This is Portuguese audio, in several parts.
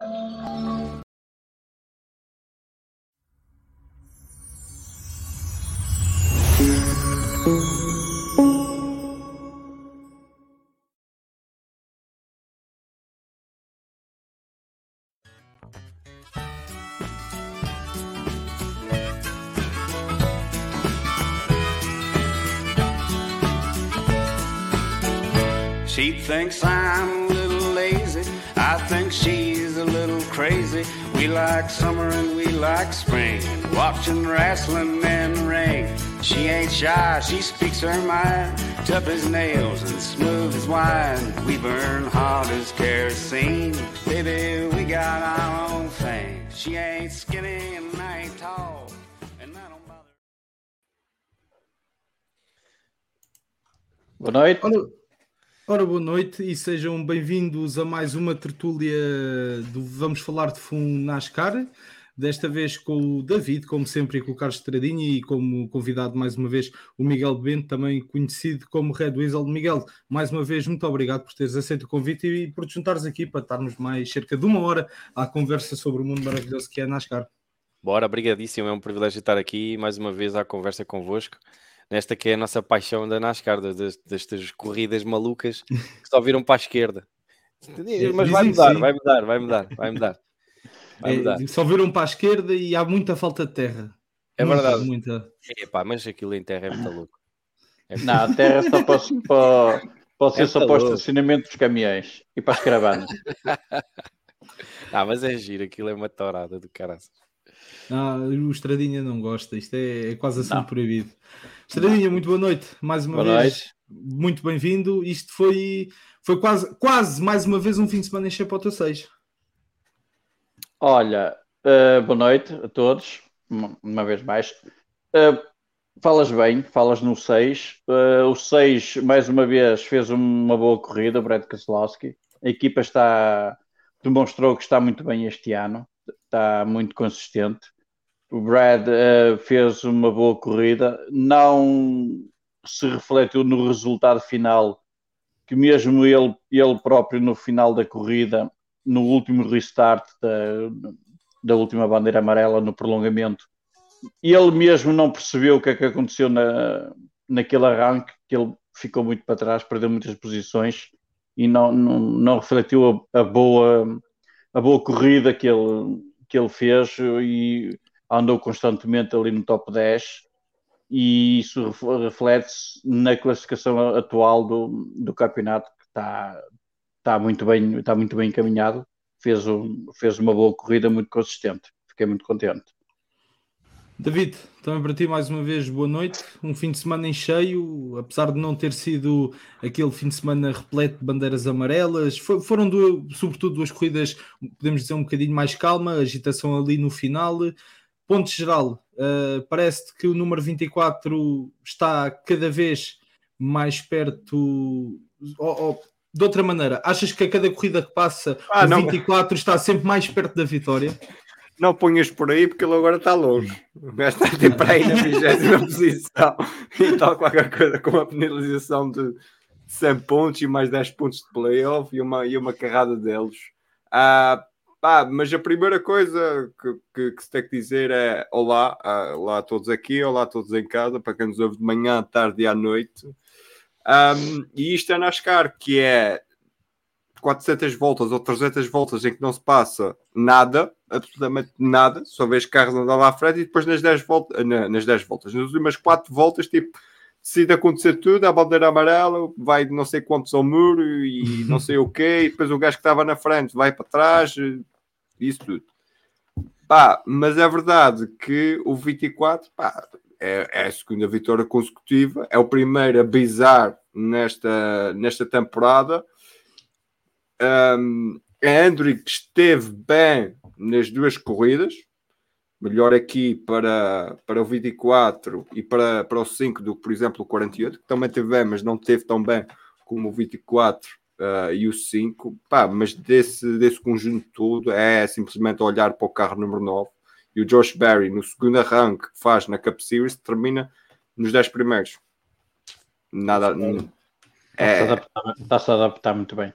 She thinks I'm We like summer and we like spring. Watching wrestling and ring. She ain't shy, she speaks her mind. Tough as nails and smooth as wine. We burn hot as kerosene. Baby, we got our own thing. She ain't skinny and I ain't tall. And I don't bother. Boa noite. Ora, boa noite e sejam bem-vindos a mais uma tertúlia do Vamos Falar de Fundo NASCAR. Desta vez com o David, como sempre, e com o Carlos Estradinha e como convidado mais uma vez o Miguel Bento, também conhecido como Red Weasel. Miguel, mais uma vez, muito obrigado por teres aceito o convite e por te juntares aqui para estarmos mais cerca de uma hora à conversa sobre o mundo maravilhoso que é NASCAR. Bora, obrigadíssimo. É um privilégio estar aqui mais uma vez à conversa convosco. Nesta que é a nossa paixão da NASCAR, das, destas corridas malucas que só viram para a esquerda. Mas vai mudar, vai mudar, vai mudar, vai mudar. Vai mudar. É, só viram para a esquerda e há muita falta de terra. É Muita, verdade. Muita. Epá, mas aquilo em terra é muito louco. É Não, a terra só pode, pode, pode ser É só para o estacionamento dos caminhões e para as caravanas. Ah, mas é giro, aquilo é uma torada do caraças. Ah, o Estradinha não gosta, isto é, é quase assim Não. proibido. Estradinha, muito boa noite, mais uma Boa vez. Muito bem-vindo. Isto foi, foi quase, quase mais uma vez um fim de semana em teu seis. Olha, eh, boa noite a todos, uma, uma vez mais. Eh, falas bem, falas no 6. o 6, mais uma vez, fez uma boa corrida, o Brad Keselowski. A equipa está, demonstrou que está muito bem este ano, está muito consistente. O Brad eh, fez uma boa corrida, não se refletiu no resultado final, que mesmo ele, ele próprio no final da corrida no último restart da, da última bandeira amarela, no prolongamento, ele mesmo não percebeu o que é que aconteceu na, naquele arranque, que ele ficou muito para trás, perdeu muitas posições e não, não, não refletiu a, a boa, a boa corrida que ele, que ele fez. E andou constantemente ali no top 10 e isso ref- reflete-se na classificação atual do, do campeonato que está, está muito bem, está muito bem encaminhado. Fez, um, fez uma boa corrida muito consistente. Fiquei muito contente. David, também para ti mais uma vez boa noite. Um fim de semana em cheio, apesar de não ter sido aquele fim de semana repleto de bandeiras amarelas, fo- foram duas- sobretudo duas corridas, podemos dizer, um bocadinho mais calma, agitação ali no final. Ponto geral, eh, parece que o número 24 está cada vez mais perto. ou- ou, de outra maneira, achas que a cada corrida que passa Ah, o não. 24 está sempre mais perto da vitória? Não ponhas por aí porque ele agora está longe. O gajo está sempre aí na 20 posição e tal, qualquer coisa com uma penalização de 100 pontos e mais 10 pontos de playoff e uma, e uma carrada deles. Ah, pá, mas a primeira coisa que, que, que se tem que dizer é olá, ah, olá a todos aqui, olá a todos em casa, para quem nos ouve de manhã, tarde e à noite. Ahm, e isto é NASCAR, que é 400 voltas ou 300 voltas em que não se passa nada, absolutamente nada, só vês carros andar lá à frente e depois nas 10 voltas, na- nas 10 voltas, nas últimas 4 voltas, tipo, decide acontecer tudo, a bandeira amarela, vai não sei quantos ao muro e não sei o quê, e depois o gajo que estava na frente vai para trás, isso tudo. Pá, mas é verdade que o 24, pá, é, é a segunda vitória consecutiva, é o primeiro a bizar nesta, nesta temporada. Um, a Hendrick esteve bem nas duas corridas, melhor aqui para, para o 24 e para, para o 5 do que, por exemplo, o 48, que também teve bem, mas não teve tão bem como o 24 uh, e o 5. Pá, mas desse, desse conjunto todo é simplesmente olhar para o carro número 9 e o Josh Berry no segundo arranque que faz na Cup Series termina nos 10 primeiros. Nada. É, adaptar, está-se a adaptar muito bem.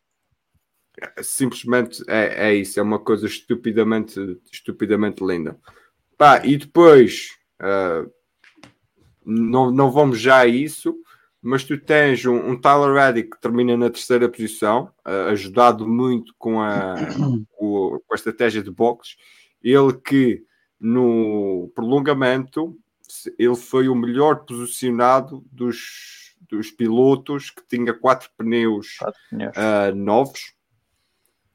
simplesmente é, é isso, é uma coisa estupidamente, estupidamente linda. Pá, e depois uh, não, não vamos já a isso, mas tu tens um, um Tyler Reddick que termina na terceira posição, uh, ajudado muito com a, com a estratégia de boxes. Ele que no prolongamento ele foi o melhor posicionado dos, dos pilotos que tinha quatro pneus, quatro pneus. Uh, novos,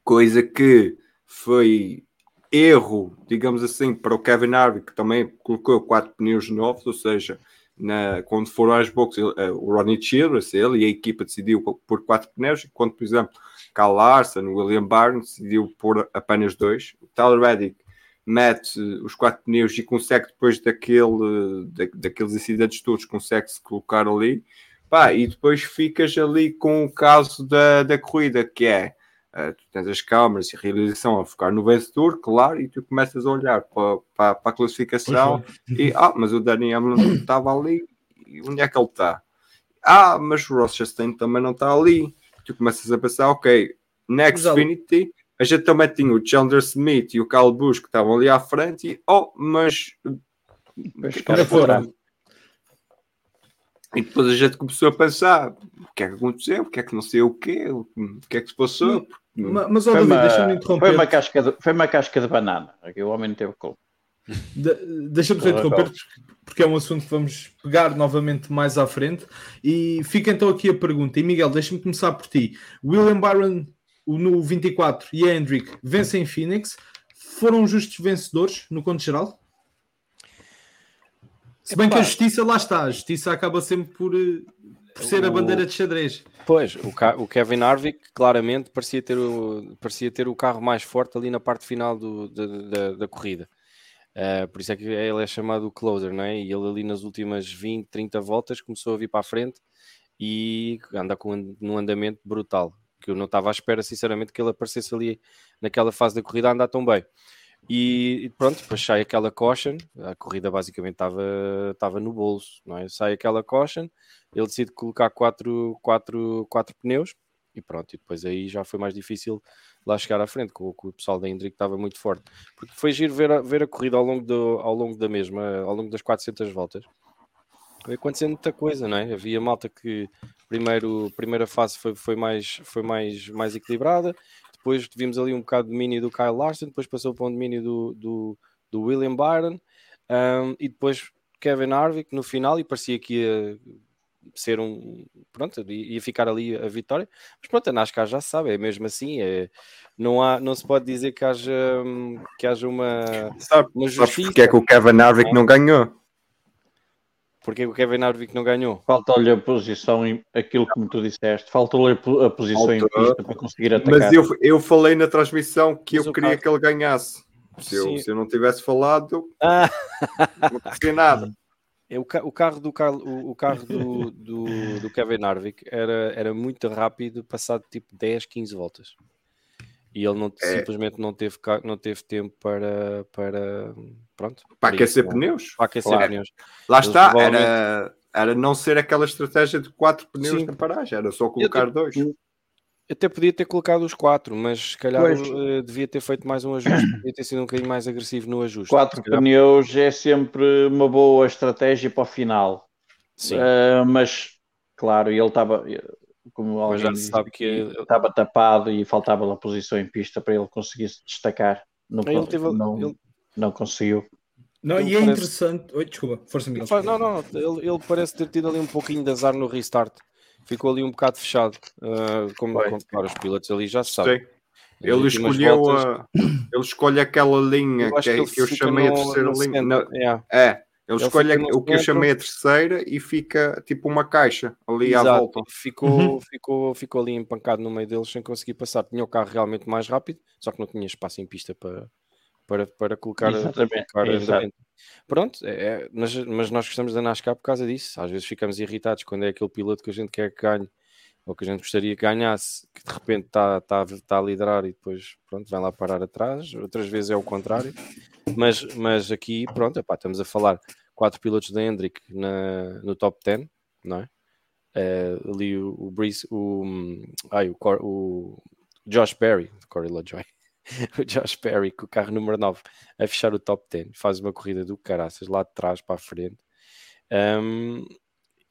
coisa que foi erro, digamos assim, para o Kevin Harvick, que também colocou quatro pneus novos, ou seja, na, quando foram às boxes, uh, o Ronnie Childress, ele e a equipa decidiu por quatro pneus, enquanto, por exemplo, Carl Larson, William Barnes decidiu por apenas dois. O Tyler Reddick mete os quatro pneus e consegue depois daquele, da, daqueles incidentes todos, consegue-se colocar ali. Pá, e depois ficas ali com o caso da, da corrida, que é uh, tu tens as câmaras e a realização a focar no vencedor, claro, e tu começas a olhar para, para, para a classificação e ah, mas o Danny Hamlin estava ali, e onde é que ele está? Ah, mas o Ross Chastain também não está ali. Tu começas a pensar, ok, next Xfinity a gente também tinha o Chandler Smith e o Kyle Busch que estavam ali à frente e, oh, mas... Mas foram. E depois a gente começou a pensar o que é que aconteceu, o que é que não sei o quê, o que é que se passou. Mas, mas ó, David, deixa-me interromper. Foi uma, casca de, foi uma casca de banana, aqui o homem não teve culpa. De, deixa-me só interromper, porque é um assunto que vamos pegar novamente mais à frente. E fica então aqui a pergunta. E Miguel, deixa-me começar por ti. William Byron no 24 e a Hendrick vencem Phoenix, foram justos vencedores no conto geral? Se bem Epá. que a justiça lá está, a justiça acaba sempre por, eh, por ser o... a bandeira de xadrez. Pois, o, o, Kevin Harvick claramente parecia ter, o, parecia ter o carro mais forte ali na parte final do, da, da, da, corrida. Uh, por isso é que ele é chamado o closer, não é? E ele ali nas últimas 20, 30 voltas começou a vir para a frente e anda com um andamento brutal que eu não estava à espera, sinceramente, que ele aparecesse ali naquela fase da corrida a andar tão bem. E pronto, depois sai aquela caution, a corrida basicamente estava, estava no bolso, não é? Sai aquela caution, ele decide colocar quatro, quatro, quatro pneus e pronto, e depois aí já foi mais difícil lá chegar à frente, com, com o pessoal da Hendrick estava muito forte, porque foi giro ver a, ver a corrida ao longo, do, ao longo da mesma, ao longo das 400 voltas, foi acontecendo muita coisa, não é? Havia malta que primeiro, primeira fase foi, foi, mais, foi mais, mais equilibrada, depois vimos ali um bocado de domínio do Kyle Larson, depois passou para um domínio do, do, do William Byron, um, e depois Kevin Harvick no final, e parecia que ia ser um. Pronto, ia ficar ali a vitória, mas pronto, a NASCAR já sabe, é mesmo assim, é, não, há, não se pode dizer que haja, que haja uma. Sabe, uma justiça. porque é que o Kevin Harvick não ganhou? Porque o Kevin Harvick não ganhou? Falta-lhe a posição, aquilo que tu disseste, faltou-lhe a posição Falta. em pista para conseguir atacar. Mas eu, eu falei na transmissão que Mas eu queria carro... que ele ganhasse. Se eu, se eu, não tivesse falado, ah. não conseguia nada. É, o, o, carro do, o carro do, do, do, Kevin Harvick era, era muito rápido, passado tipo 10, 15 voltas. E ele não, é. simplesmente não teve, não teve tempo para, para, pronto, para aquecer isso, pneus. Para aquecer claro. pneus. Lá Eles está, provavelmente... era, era não ser aquela estratégia de quatro pneus Sim. na paragem, era só colocar eu, dois. Até podia ter colocado os quatro, mas se calhar uh, devia ter feito mais um ajuste, devia ter sido um bocadinho mais agressivo no ajuste. Quatro pneus é sempre uma boa estratégia para o final. Sim. Uh, mas, claro, ele estava, como alguém já sabe que estava tapado e faltava a posição em pista para ele conseguir se destacar. Não, ele teve, não, ele... não conseguiu. Não, ele e é parece... interessante. Oi, desculpa, força Miguel. Não, não, ele, ele, parece ter tido ali um pouquinho de azar no restart. Ficou ali um bocado fechado. Uh, como, como claro, os pilotos ali já se sabe. Ele escolheu voltas... a... ele escolhe aquela linha que, que, que eu chamei a terceira linha. Yeah. É, ele, ele escolhe o que eu chamei a terceira e fica tipo uma caixa ali Exato. à volta. Ficou, uhum. ficou, ficou ali empancado no meio deles sem conseguir passar. Tinha o carro realmente mais rápido, só que não tinha espaço em pista para, para, para colocar, colocar Pronto, é, é, mas, mas nós gostamos da NASCAR por causa disso. Às vezes ficamos irritados quando é aquele piloto que a gente quer que ganhe ou que a gente gostaria que ganhasse, que de repente está tá, tá a liderar e depois pronto, vai lá parar atrás. Outras vezes é o contrário. Mas, mas aqui, pronto, epá, estamos a falar quatro pilotos da Hendrick na, no top 10, não é? Uh, ali o, o Breeze, o, ai, o, o Josh Berry, Corey LaJoy, o Josh Berry com o carro número 9 a fechar o top 10, faz uma corrida do caraças lá de trás para a frente. Um,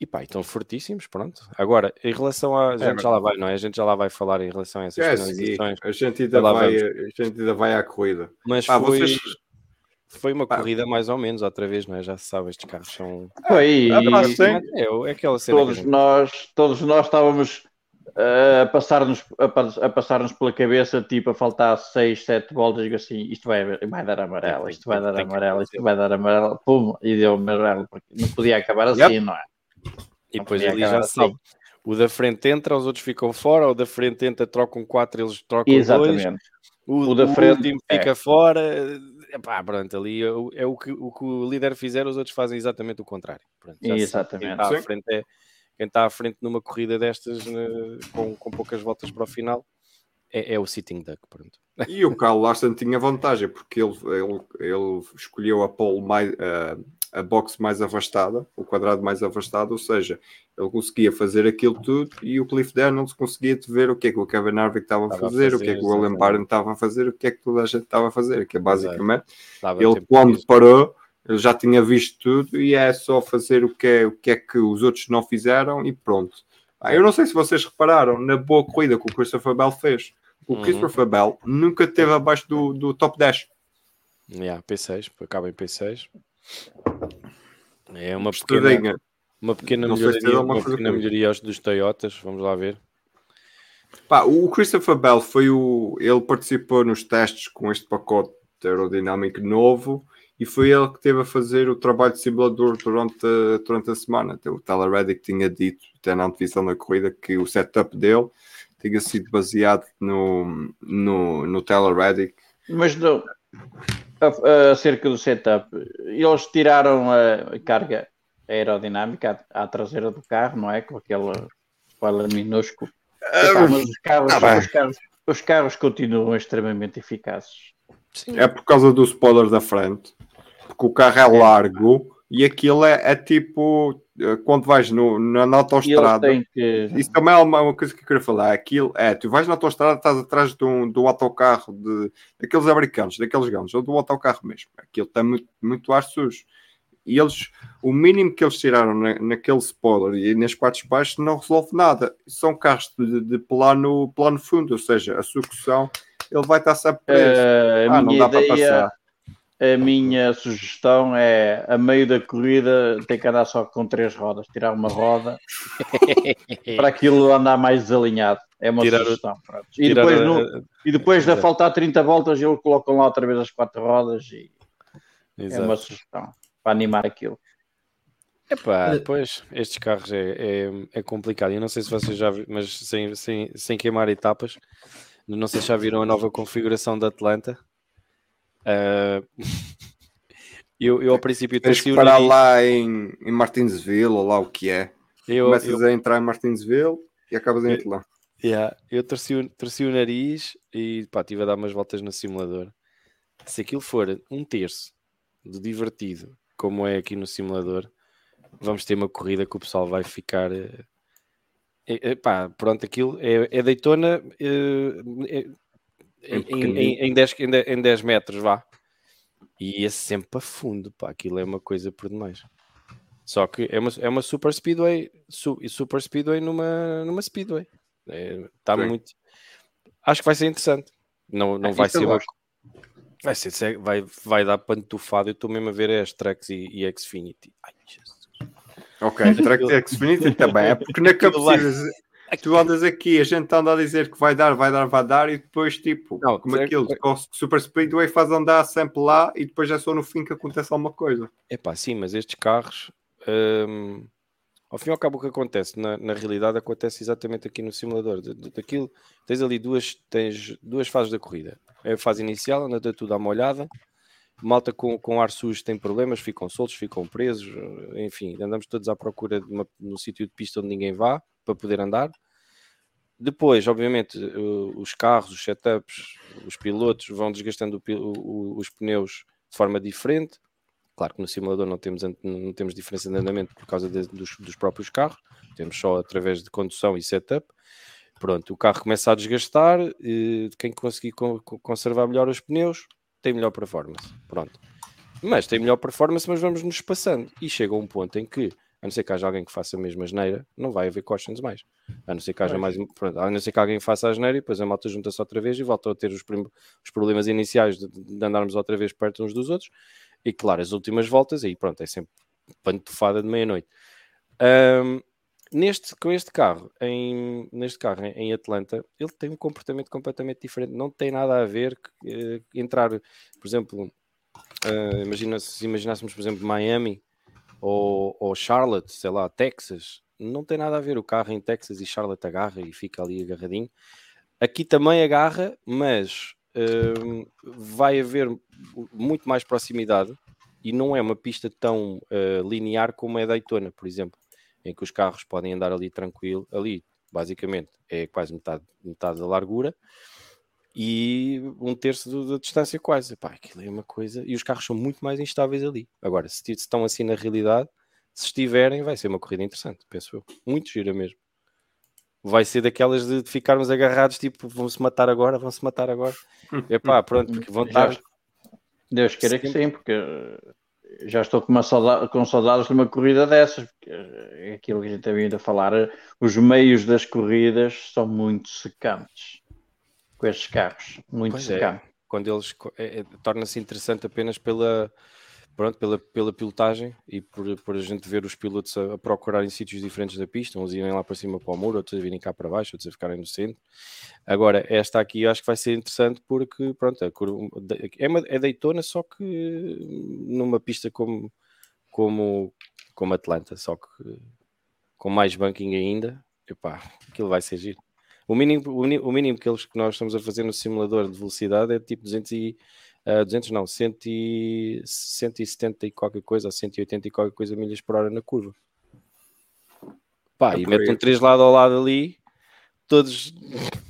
e pá, estão fortíssimos, pronto. Agora, em relação a. A É, gente mas- já lá vai, não é? A gente já lá vai falar em relação a essas É, sim, finalizações. a gente ainda vai, vamos. a gente ainda vai à corrida. Mas Ah, foi, vocês- foi uma Pá. corrida mais ou menos, outra vez, não é? Já se sabe, estes carros são. Foi, Ah, e sim. É, é aquela cena todos gente- nós, todos nós estávamos eh, a passar-nos a, a passar-nos pela cabeça, tipo, a faltar 6, 7 voltas, digo assim, isto vai, vai dar amarelo, isto vai dar tem amarelo, isto vai dar amarelo, pum, e deu amarelo, porque não podia acabar assim, Yep. não é? E Não depois ali já se sabe. O da frente entra, os outros ficam fora, o da frente entra, trocam 4, eles trocam 2, Exatamente. o, O da o frente, último é. fica fora. Epá, pronto, ali é, o- é o, que, o que o líder fizer, os outros fazem exatamente o contrário. Pronto, sabe. Quem Exatamente. está à frente é quem está à frente numa corrida destas né, com, com poucas voltas para o final é, é o sitting duck. Pronto. E o Carl Larson tinha vantagem, porque ele, ele, ele escolheu a pole mais, a, a box mais afastada, o quadrado mais afastado, ou seja, ele conseguia fazer aquilo tudo e o Cliff Daniels conseguia ver o que é que o Kevin Harvick estava a Estava a fazer, o fazer, que é que o Alan. Barron estava a fazer, o que é que toda a gente estava a fazer, que é basicamente ele quando parou, ele já tinha visto tudo e é só fazer o que é, o que, é que os outros não fizeram e pronto. Ah, eu não sei se vocês repararam na boa corrida que o Christopher Bell fez. O Uhum. Christopher Bell nunca esteve abaixo do, do top 10. Yeah, P6, acaba em P6. É uma pequena, uma pequena melhoria, é uma pequena melhoria aos dos Toyotas. Vamos lá ver. Pá, o Christopher Bell foi o. Ele participou nos testes com este pacote aerodinâmico novo e foi ele que teve a fazer o trabalho de simulador durante, a- durante a semana. O Tyler Reddick tinha dito, até na antevisão da corrida, que o setup dele tinha sido baseado no, no, no Tyler Reddick. Mas não, acerca do setup, eles tiraram a carga aerodinâmica à, à traseira do carro, não é? Com aquele spoiler minúsculo. Epá, mas os carros, ah, os, carros, os carros continuam extremamente eficazes. Sim. É por causa do spoiler da frente, porque o carro é largo e aquilo é, é tipo eh, quando vais no, na, na autostrada. que. Isso também é uma, coisa que eu queria falar. Aquilo é, tu vais na autostrada, estás atrás de um, de um autocarro de, daqueles americanos, daqueles grandes, ou do autocarro mesmo. Aquilo está muito, muito ar sujo. E eles, o mínimo que eles tiraram na, naquele spoiler e nas partes baixas não resolve nada. São carros de, de plano, plano fundo, ou seja, a sucção ele vai estar sempre preso. eh, a ah, não dá para ideia, passar. A minha sugestão é a meio da corrida tem que andar só com três rodas, tirar uma roda para aquilo andar mais desalinhado. É uma Tirar sugestão. E depois, a- no- e depois de faltar 30 voltas, eles colocam lá outra vez as quatro rodas e é Exato. uma sugestão para animar aquilo. Epá, Eh, pois, estes carros é, é, é complicado. Eu não sei se vocês já viram, mas sem, sem, sem queimar etapas, não sei se já viram a nova configuração da Atlanta. Ah, eu, eu, ao princípio, Tens que o parar nariz. lá em, em Martinsville, ou lá o que é. Eu, Começas eu, a entrar em Martinsville e acabas em Atlanta. yeah, eu torci, o- torci o nariz e pá, estive a dar umas voltas no simulador. Se aquilo for um terço de divertido, como é aqui no simulador, vamos ter uma corrida que o pessoal vai ficar. eh, eh, pá, pronto, aquilo é, é Daytona eh, é- em, em, em, em 10, em, 10, em 10 metros, vá. E ia sempre a fundo, pá, aquilo é uma coisa por demais. Só que é uma, é uma super speedway, su, e super speedway numa, numa speedway. Está Sim. muito. Acho que vai ser interessante. Não, não Ah, vai isso eu ser uma. Vai, ser, vai, vai dar pantufado. Eu estou mesmo a ver as Tracks e, e Xfinity. Ai, Jesus. Ok, Track Xfinity também. É porque na vai- capacita tu andas aqui, a gente anda a dizer que vai dar, vai dar, vai dar, e depois, tipo, Não, como aquilo, com o Super Speedway faz andar sempre lá e depois é só no fim que acontece alguma coisa. Epá, sim, mas estes carros, hum, ao fim e ao cabo, o que acontece na, na realidade acontece exatamente aqui no simulador. De- de- daquilo, tens ali duas, tens duas fases da corrida. É a fase inicial, anda tudo à molhada. Malta com, com ar sujo tem problemas, ficam soltos, ficam presos. Enfim, andamos todos à procura de uma, num sítio de pista onde ninguém vá para poder andar. Depois, obviamente, os carros, os setups, os pilotos vão desgastando os pneus de forma diferente. Claro que no simulador não temos, não temos diferença de andamento por causa de- dos, dos próprios carros, temos só através de condução e setup. Pronto, o carro começa a desgastar, e quem conseguir co- co- conservar melhor os pneus tem melhor performance. Pronto. Mas tem melhor performance, mas vamos nos passando. E chega um ponto em que, a não ser que haja alguém que faça a mesma asneira, não vai haver cautions mais. A não ser que haja mais. Pronto, a não ser que alguém faça a asneira e depois a moto junta-se outra vez e volta a ter os, os problemas iniciais de, de andarmos outra vez perto uns dos outros. E claro, as últimas voltas, aí pronto, é sempre pantofada de meia-noite. Ahm, neste, com este carro, em, neste carro em, em Atlanta, ele tem um comportamento completamente diferente. Não tem nada a ver que, eh, entrar, por exemplo, ah, imagina se imaginássemos, por exemplo, Miami ou, ou Charlotte, sei lá, Texas, não tem nada a ver. O carro em Texas e Charlotte agarra e fica ali agarradinho. Aqui também agarra, mas hum, vai haver muito mais proximidade e não é uma pista tão eh, linear como é Daytona, por exemplo, em que os carros podem andar ali tranquilo. Ali, basicamente, é quase metade, metade da largura e um terço do- da distância quase. Pá, aquilo é uma coisa. E os carros são muito mais instáveis ali. Agora, se, estão assim na realidade, se estiverem, vai ser uma corrida interessante, penso eu. Muito gira mesmo. Vai ser daquelas de, de ficarmos agarrados, tipo, vão-se matar agora, vão-se matar agora. Epá, pronto, porque vão Já- estar. Deus queira que sim, porque já estou com, uma sauda- com saudades de uma corrida dessas, porque é aquilo que a gente tem vindo a falar, os meios das corridas são muito secantes com estes carros, muito Pois é. secantes. quando eles é- é- torna-se interessante apenas pela pronto pela, pela pilotagem e por, por a gente ver os pilotos a, a procurar em sítios diferentes da pista, uns irem lá para cima para o muro, outros a virem cá para baixo, outros a ficarem no centro. Agora, esta aqui eu acho que vai ser interessante porque pronto, a cur- é, uma, é Daytona, só que numa pista como, como, como Atlanta, só que com mais banking ainda, epá, aquilo vai ser giro. O mínimo, o mínimo, que, eles, que nós estamos a fazer no simulador de velocidade é tipo 200 e, ah, 200 não, 100 e, 170 e qualquer coisa, ou 180 e qualquer coisa milhas por hora na curva. Pá, É e metem três lado ao lado ali, todos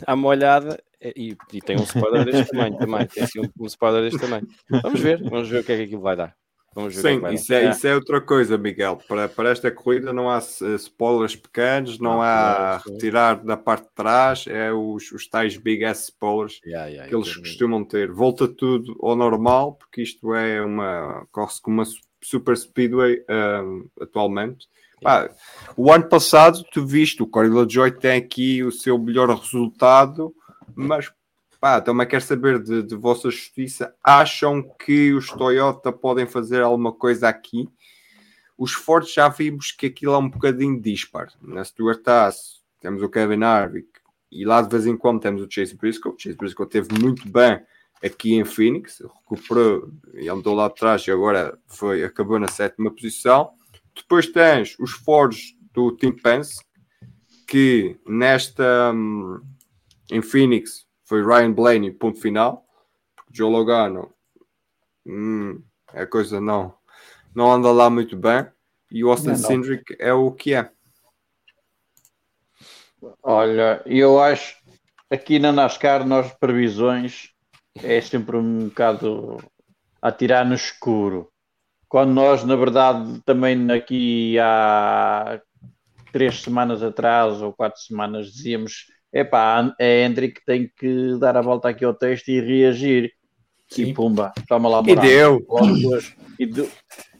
à molhada, e, e tem um spoiler deste tamanho também, tem assim um, um spoiler deste tamanho. Vamos ver, vamos ver o que é que aquilo vai dar. Vamos é que Sim, vai isso é, isso é outra coisa, Miguel. Para, para esta corrida não há eh, spoilers pequenos, não Não, há não, retirar da parte de trás, é os, os tais big ass spoilers. Yeah, yeah, que eles também. costumam ter. Volta tudo ao normal, porque isto é uma. corre-se com uma su- super speedway ahm, atualmente. Pá, o ano passado, tu viste, o Corey LaJoy tem aqui o seu melhor resultado, mas pá, também quero saber de, de vossa justiça. Acham que os Toyota podem fazer alguma coisa aqui? Os Ford já vimos que aquilo é um bocadinho dispar. Na Stuart Haas temos o Kevin Harvick e lá de vez em quando temos o Chase Briscoe. O Chase Briscoe teve muito bem aqui em Phoenix, recuperou e andou lá atrás e agora foi, acabou na sétima posição. Depois tens os Fords do Team Pence, que nesta hum, em Phoenix foi Ryan Blaney, ponto final. Porque Joe Logano hum, a coisa não, não anda lá muito bem. E o Austin. Cindric é o que é. Olha, eu acho aqui na NASCAR nós previsões é sempre um bocado a tirar no escuro. Quando nós, na verdade, também aqui há três semanas atrás ou quatro semanas dizíamos epá, é Hendrick que tem que dar a volta aqui ao texto e reagir. E pumba, toma lá E deu. E, do-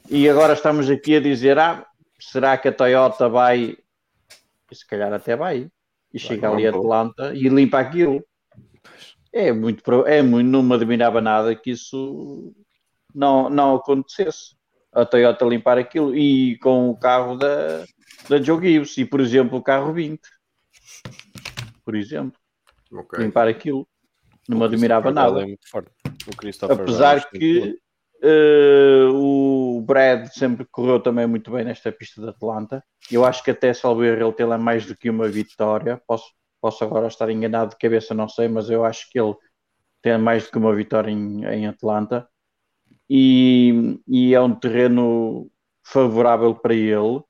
e agora estamos aqui a dizer: ah, será que a Toyota vai? E se calhar até vai. E chega ali a. Atlanta e limpa aquilo. É muito, é muito, não me admirava nada que isso não, não acontecesse. A Toyota limpar aquilo e com o carro da, da Joe Gibbs e, por exemplo, o carro 20. Por exemplo, Ok. limpar aquilo. Não me O admirava Christopher Bell nada. É muito forte. O Christopher Apesar é que eh, o Brad sempre correu também muito bem nesta pista de Atlanta. Eu acho que até salvo erro ele tem lá mais do que uma vitória. Posso, posso agora estar enganado de cabeça, não sei, mas eu acho que ele tem mais do que uma vitória em, em Atlanta. E, e é um terreno favorável para ele.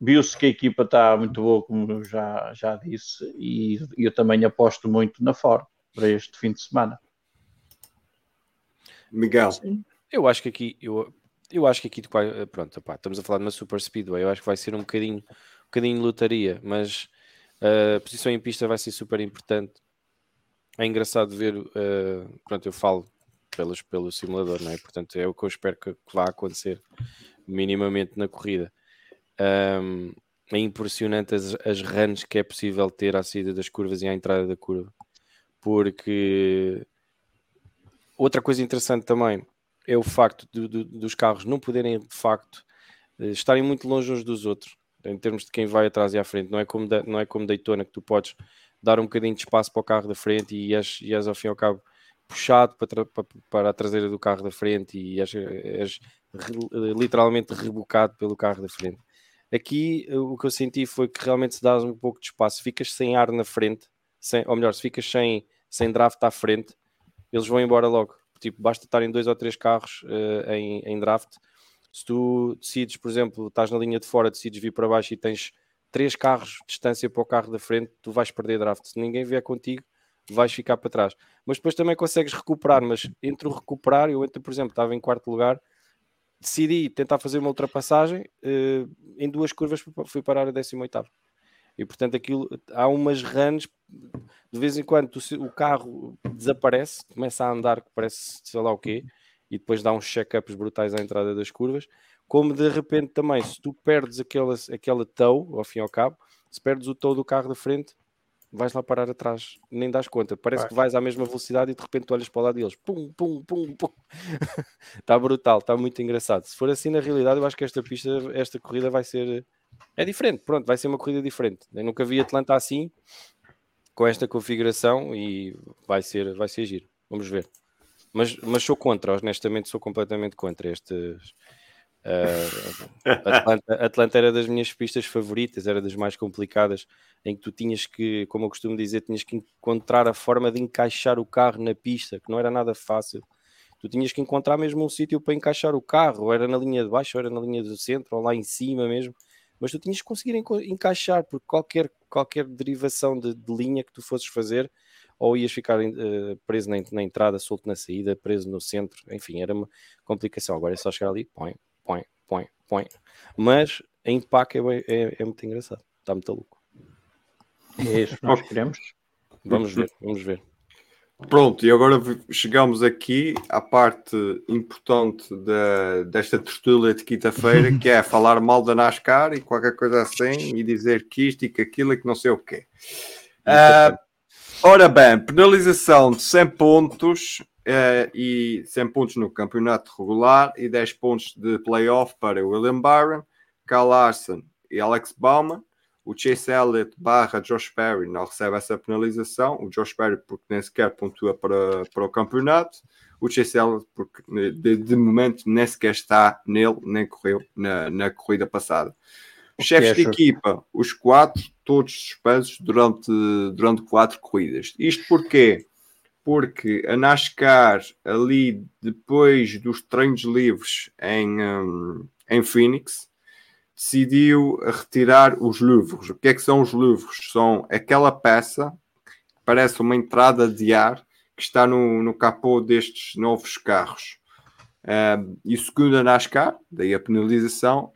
Viu-se que a equipa está muito boa, como já, já disse, e eu também aposto muito na Ford para este fim de semana. Miguel, Eu acho que aqui, eu, eu acho que aqui, pronto, opá, estamos a falar de uma super speedway, eu acho que vai ser um bocadinho, um bocadinho de lotaria, mas A posição em pista vai ser super importante. É engraçado ver, uh, pronto, eu falo pelos, pelo simulador, não é? Portanto, é o que eu espero que, que vá acontecer minimamente na corrida. Um, é impressionante as, as runs que é possível ter à saída das curvas e à entrada da curva. Porque outra coisa interessante também é o facto dos carros não poderem de facto eh, estarem muito longe uns dos outros em termos de quem vai atrás e à frente. Não é como, não é como Daytona que tu podes dar um bocadinho de espaço para o carro da frente e és, e és ao fim e ao cabo puxado para, para, para a traseira do carro da frente e és, és literalmente rebocado pelo carro da frente. Aqui o que eu senti foi que realmente se dás um pouco de espaço, ficas sem ar na frente, sem, ou melhor, se ficas sem, sem draft à frente, eles vão embora logo. Tipo, basta estarem dois ou três carros uh, em, em draft. Se tu decides, por exemplo, estás na linha de fora, decides vir para baixo e tens três carros de distância para o carro da frente, tu vais perder draft. Se ninguém vier contigo, vais ficar para trás. Mas depois também consegues recuperar. Mas entre o recuperar, eu entre, por exemplo, estava em quarto lugar, decidi tentar fazer uma ultrapassagem, uh, em duas curvas fui parar a 18 e portanto aquilo há umas runs de vez em quando o, o carro desaparece, começa a andar que parece sei lá o quê, e depois dá uns check-ups brutais à entrada das curvas, como de repente também, se tu perdes aquela, aquela tow, ao fim e ao cabo, se perdes o tow do carro da frente, vais lá parar atrás, nem das conta. Parece Vai. que vais à mesma velocidade e de repente tu olhas para o lado deles, pum, pum, pum, pum. está brutal, está muito engraçado. Se for assim na realidade, eu acho que esta pista, esta corrida vai ser. É diferente, pronto, vai ser uma corrida diferente. Eu nunca vi Atlanta assim, com esta configuração e vai ser, vai ser giro. Vamos ver. Mas, mas sou contra, honestamente, sou completamente contra estes Uh, Atlanta, Atlanta, era das minhas pistas favoritas, era das mais complicadas, em que tu tinhas que, como eu costumo dizer, tinhas que encontrar a forma de encaixar o carro na pista, que não era nada fácil. Tu tinhas que encontrar mesmo um sítio para encaixar o carro, ou era na linha de baixo, ou era na linha do centro, ou lá em cima mesmo. Mas tu tinhas que conseguir encaixar, porque qualquer, qualquer derivação de, de linha que tu fosses fazer, ou ias ficar uh, preso na, na, entrada, solto na saída, preso no centro, enfim, era uma complicação. Agora é só chegar ali, põe, põe, põe, põe. Mas em pack é, é, é muito engraçado. Está muito louco. É isso que nós queremos. Vamos ver, vamos ver. Pronto, e agora chegamos aqui à parte importante da, desta tertúlia de quinta-feira, que é falar mal da NASCAR e qualquer coisa assim, e dizer que isto e que aquilo e que não sei o quê. Uh, ora bem, penalização de 100 pontos uh, e 100 pontos no campeonato regular e 10 pontos de playoff para William Byron, Carl Larson e Alex Bauman. O Chase Elliott barra Josh Perry não recebe essa penalização. O Josh Perry porque nem sequer pontua para, para o campeonato. O Chase Elliott porque de, de momento nem sequer está nele, nem correu na, na corrida passada. Os chefes de equipa, os quatro, todos suspensos durante, durante quatro corridas. Isto porque porque a NASCAR, ali depois dos treinos livres em, um, em Phoenix, decidiu retirar os livros. O que é que são os livros? São aquela peça que parece uma entrada de ar que está no, no capô destes novos carros. Um, e segundo a NASCAR, daí a penalização,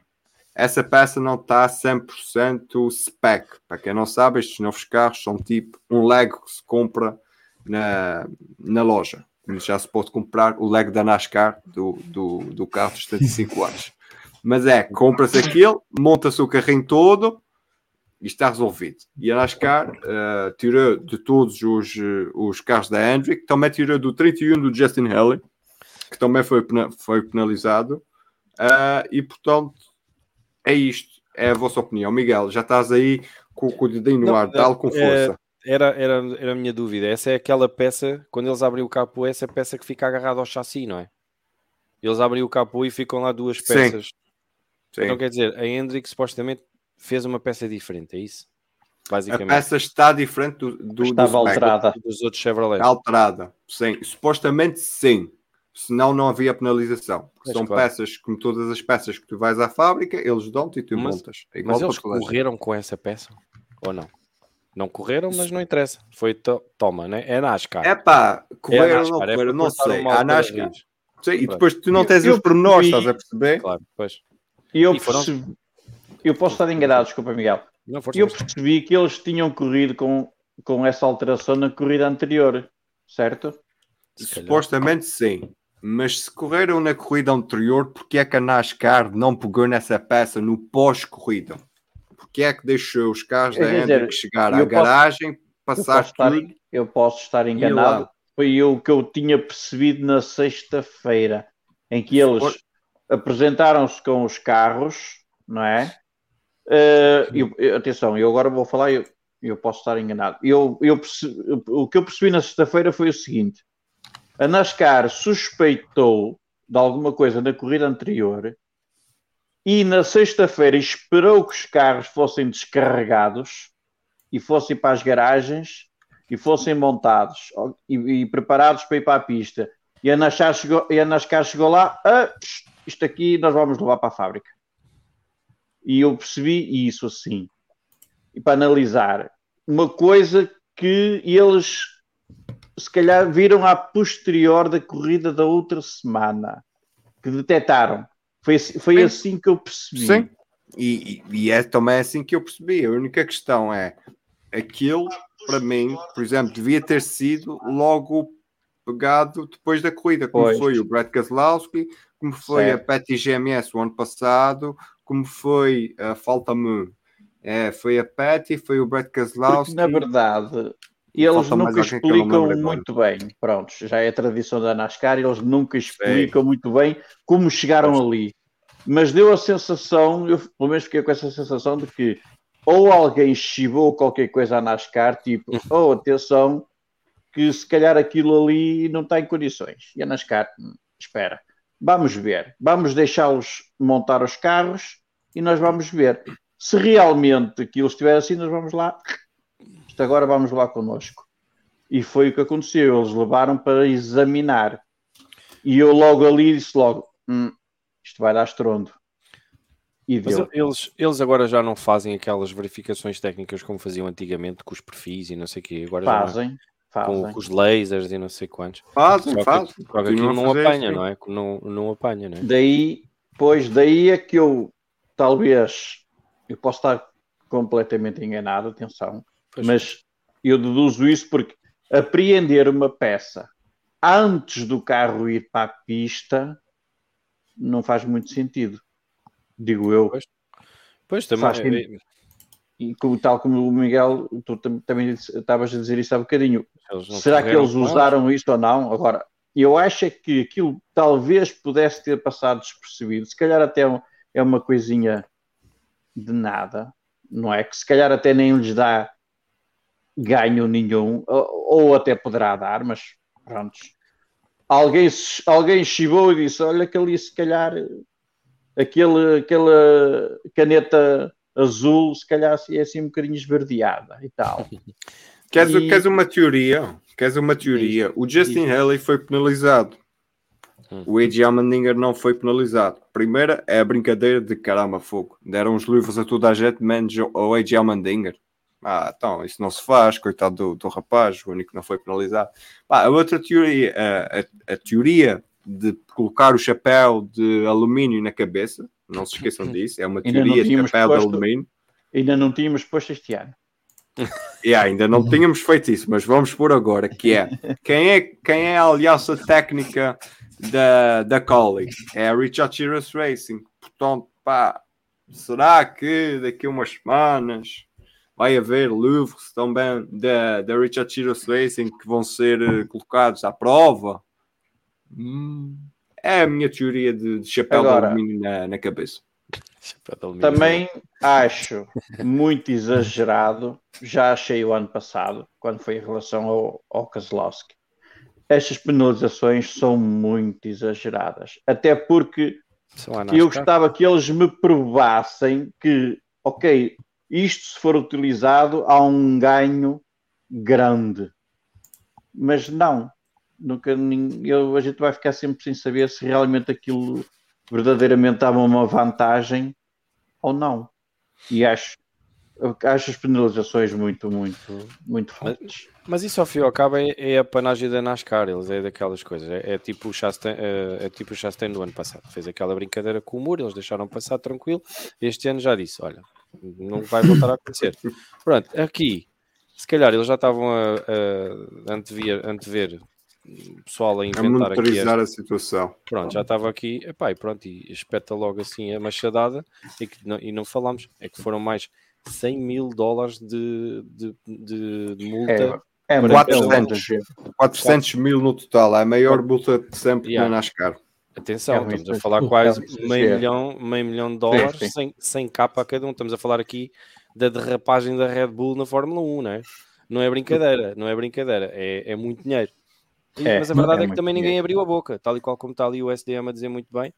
essa peça não está 100% spec. Para quem não sabe, estes novos carros são tipo um Lego que se compra na, na loja. Já se pode comprar o leg da NASCAR do, do, do carro de 75 anos. Mas é, compra-se aquilo, monta-se o carrinho todo e está resolvido. E a NASCAR uh, tirou de todos os, os carros da Hendrick, também tirou do 31 do Justin Haley, que também foi, foi penalizado. Uh, e portanto, é isto. É a vossa opinião. Miguel, já estás aí com, com o dedinho no não, ar, dá com força. Era, era, era a minha dúvida. Essa é aquela peça, quando eles abrem o capô, essa é a peça que fica agarrada ao chassi, não é? Eles abrem o capô e ficam lá duas peças. Sim. Sim. Então quer dizer, a Hendrick supostamente fez uma peça diferente, é isso? Basicamente. A peça está diferente do, do Estava do alterada. dos outros Chevrolet. Está alterada, sim. Supostamente sim. Senão não havia penalização. São claro. peças, como todas as peças que tu vais à fábrica, eles dão-te e tu mas, montas. É mas eles correram com essa peça? Ou não? Não correram, mas não interessa. Foi to toma, né? É NASCAR. É pá, correram ou não é correram, é não sei. A NASCAR. Sim, e depois tu não tens eu, os pormenores, estás a perceber? Claro, pois. E eu, foram... eu posso estar enganado, desculpa, Miguel. Não, força, eu percebi que eles tinham corrido com, com essa alteração na corrida anterior, certo? Se calhar. Supostamente sim. Mas se correram na corrida anterior, porque é que a NASCAR não pegou nessa peça no pós-corrida? Porque é que deixou os carros da dizer, Hendrick chegar eu à posso- garagem, Eu passar posso, estar, tudo? eu posso estar enganado. Foi o que eu tinha percebido na sexta-feira, em que eles For- apresentaram-se com os carros, não é? Eh, eu- eu- atenção, eu agora vou falar, eu, eu posso estar enganado. Eu, eu perce- o que eu percebi na sexta-feira foi o seguinte: a NASCAR suspeitou de alguma coisa na corrida anterior e na sexta-feira esperou que os carros fossem descarregados e fossem para as garagens e fossem montados e, e preparados para ir para a pista. E a NASCAR chegou, e a NASCAR chegou lá, "Ah, isto aqui nós vamos levar para a fábrica. E eu percebi isso assim. E para analisar, uma coisa que eles se calhar viram à posterior da corrida da outra semana, que detectaram. Foi, assim- foi Sim. assim que eu percebi. Sim. E, e- é também assim que eu percebi. A única questão é aquilo, para mim, por exemplo, devia ter sido logo pegado depois da corrida, como Pois. foi o Brett Keselowski, como foi Certo. a Patty GMS o ano passado, como foi a Falta-me. É, foi a Patty, foi o Brett Porque, Keselowski. na verdade, eles Falta mais nunca explicam muito bem. Pronto, já é a tradição da NASCAR, eles nunca explicam muito bem como chegaram ali. Mas deu a sensação, eu pelo menos fiquei com essa sensação de que ou alguém chivou qualquer coisa à NASCAR, tipo, oh, atenção, que se calhar aquilo ali não está em condições. E a NASCAR, "Hum, espera, vamos ver, vamos deixá-los montar os carros e nós vamos ver. Se realmente aquilo estiver assim, nós vamos lá isto agora vamos lá connosco. E foi o que aconteceu. Eles levaram para examinar. E eu logo ali disse logo: "Hum, isto vai dar estrondo. E Mas deu. eles, eles agora já não fazem aquelas verificações técnicas como faziam antigamente com os perfis e não sei o quê. Agora é. Fazem, com, fazem. com os lasers e não sei quantos. Fazem, Só que, fazem. só que Continuam aquilo não apanha, não é? Não, não apanha, não é? Daí, pois, daí é que eu talvez eu posso estar completamente enganado, atenção, Pois. mas eu deduzo isso porque apreender uma peça antes do carro ir para a pista não faz muito sentido. Digo eu. Pois. Pois também. Sentido. eh, E tal como o Miguel, tu tam- também estavas a dizer isso há bocadinho. Será que eles usaram isto ou não? Agora, eu acho é que aquilo talvez pudesse ter passado despercebido. Se calhar até é é uma coisinha de nada, não é? Que se calhar até nem lhes dá ganho nenhum, ou, ou até poderá dar, mas prontos. Alguém, alguém chivou e disse: Olha, que ali se calhar aquele, aquela caneta azul, se calhar é assim um bocadinho esverdeada e tal. Queres, E- queres uma teoria? Queres uma teoria? O Justin Haley foi penalizado. Hum. O AJ Allmendinger não foi penalizado. Primeira é a brincadeira de caramba, fogo. Deram os livros a toda a gente, menos ao AJ Allmendinger. Ah, então, isso não se faz, coitado do, do rapaz, o único que não foi penalizado. A outra teoria, a, a- a teoria de colocar o chapéu de alumínio na cabeça, não se esqueçam disso, é uma teoria de chapéu de posto- alumínio. Ainda não tínhamos posto este ano. E ainda não tínhamos feito isso, mas vamos por agora, que é quem é, quem é a aliança técnica da, da Collie? É a Richard Chirac Racing. Portanto, pá, será que daqui a umas semanas vai haver livros também da, da Richard Chirac Racing que vão ser eh, colocados à prova? Hum, é a minha teoria de, de chapéu Agora- de alumínio na, na cabeça. Chapéu de alumínio. Também acho muito exagerado, já achei o ano passado, quando foi em relação ao, ao Kozlowski. Estas penalizações são muito exageradas. Até porque eu gostava que eles me provassem que, ok, isto se for utilizado há um ganho grande. Mas não. Nunca, eu, a gente vai ficar sempre sem saber se realmente aquilo verdadeiramente dava uma vantagem ou não. E acho, acho as penalizações muito, muito, muito fortes. Mas isso ao fim e ao cabo é, é a panagem da NASCAR, eles é daquelas coisas. É, é tipo o Chastain, é, é tipo o Chastain do ano passado. Fez aquela brincadeira com o muro, eles deixaram passar tranquilo. Este ano já disse: olha, Não vai voltar a acontecer. Pronto, aqui, se calhar eles já estavam a, a antever, antever o pessoal a A inventar aqui. monitorizar esta- a situação. Pronto, já estava aqui, epá, e pronto, e espeta logo assim a machadada e, que não, e não falamos, é que foram mais 100 mil dólares de, de, de, de multa. É, é muito, Quatro é muito centos. giro. 400 mil no total, é a maior multa de sempre Yeah. na NASCAR. Atenção, É estamos a falar é quase muito meio milhão, meio milhão de dólares, sim. sem, sem capa a cada um. Estamos a falar aqui da derrapagem da Red Bull na Fórmula 1, não é? Não é brincadeira, não é brincadeira, é, é muito dinheiro. E- É, mas a verdade é é, que também ninguém dinheiro. abriu a boca, tal e qual como está ali o SDM a dizer muito bem.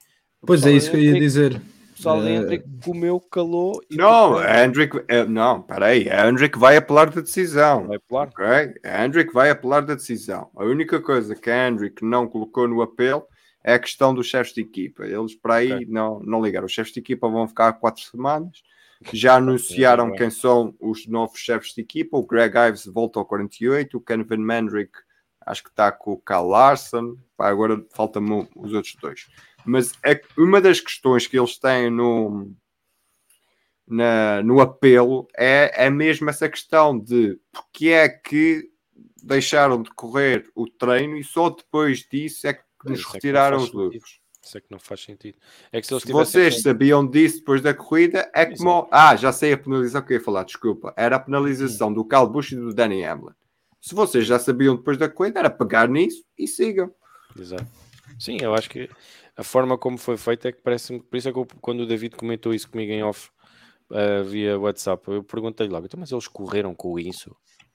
Pois é isso que eu ia dizer. O pessoal de Eh, Hendrick comeu, calou e Não, a Hendrick, é, não, peraí, a Hendrick vai apelar da decisão. vai pular. Ok? A Hendrick vai apelar da decisão. A única coisa que a Hendrick não colocou no apelo é a questão dos chefes de equipa. Eles para aí Ok. não, não ligaram. Os chefes de equipa vão ficar quatro semanas. Já anunciaram quem são os novos chefes de equipa. O Greg Ives volta ao 48. O Kevin Mandrick acho que está com o Cal Larson. Pá, agora faltam os outros dois. Mas é uma das questões que eles têm no, na- no apelo é, é mesmo essa questão de porque é que deixaram de correr o treino e só depois disso é que nos Isso é que não retiraram faz os lucros. sentido. Isso é que não faz sentido. É que se Se vocês sabiam disso depois da corrida, é como. Ah, já sei a penalização que eu ia falar, desculpa. Era a penalização do Cal Busch e do Danny Hamlin. Se vocês já sabiam depois da corrida, era pegar nisso e sigam. Exato. Sim, eu acho que a forma como foi feita é que parece-me. Por isso é que eu- quando o David comentou isso comigo em off ah, via WhatsApp, eu perguntei logo, então, mas eles correram com isso?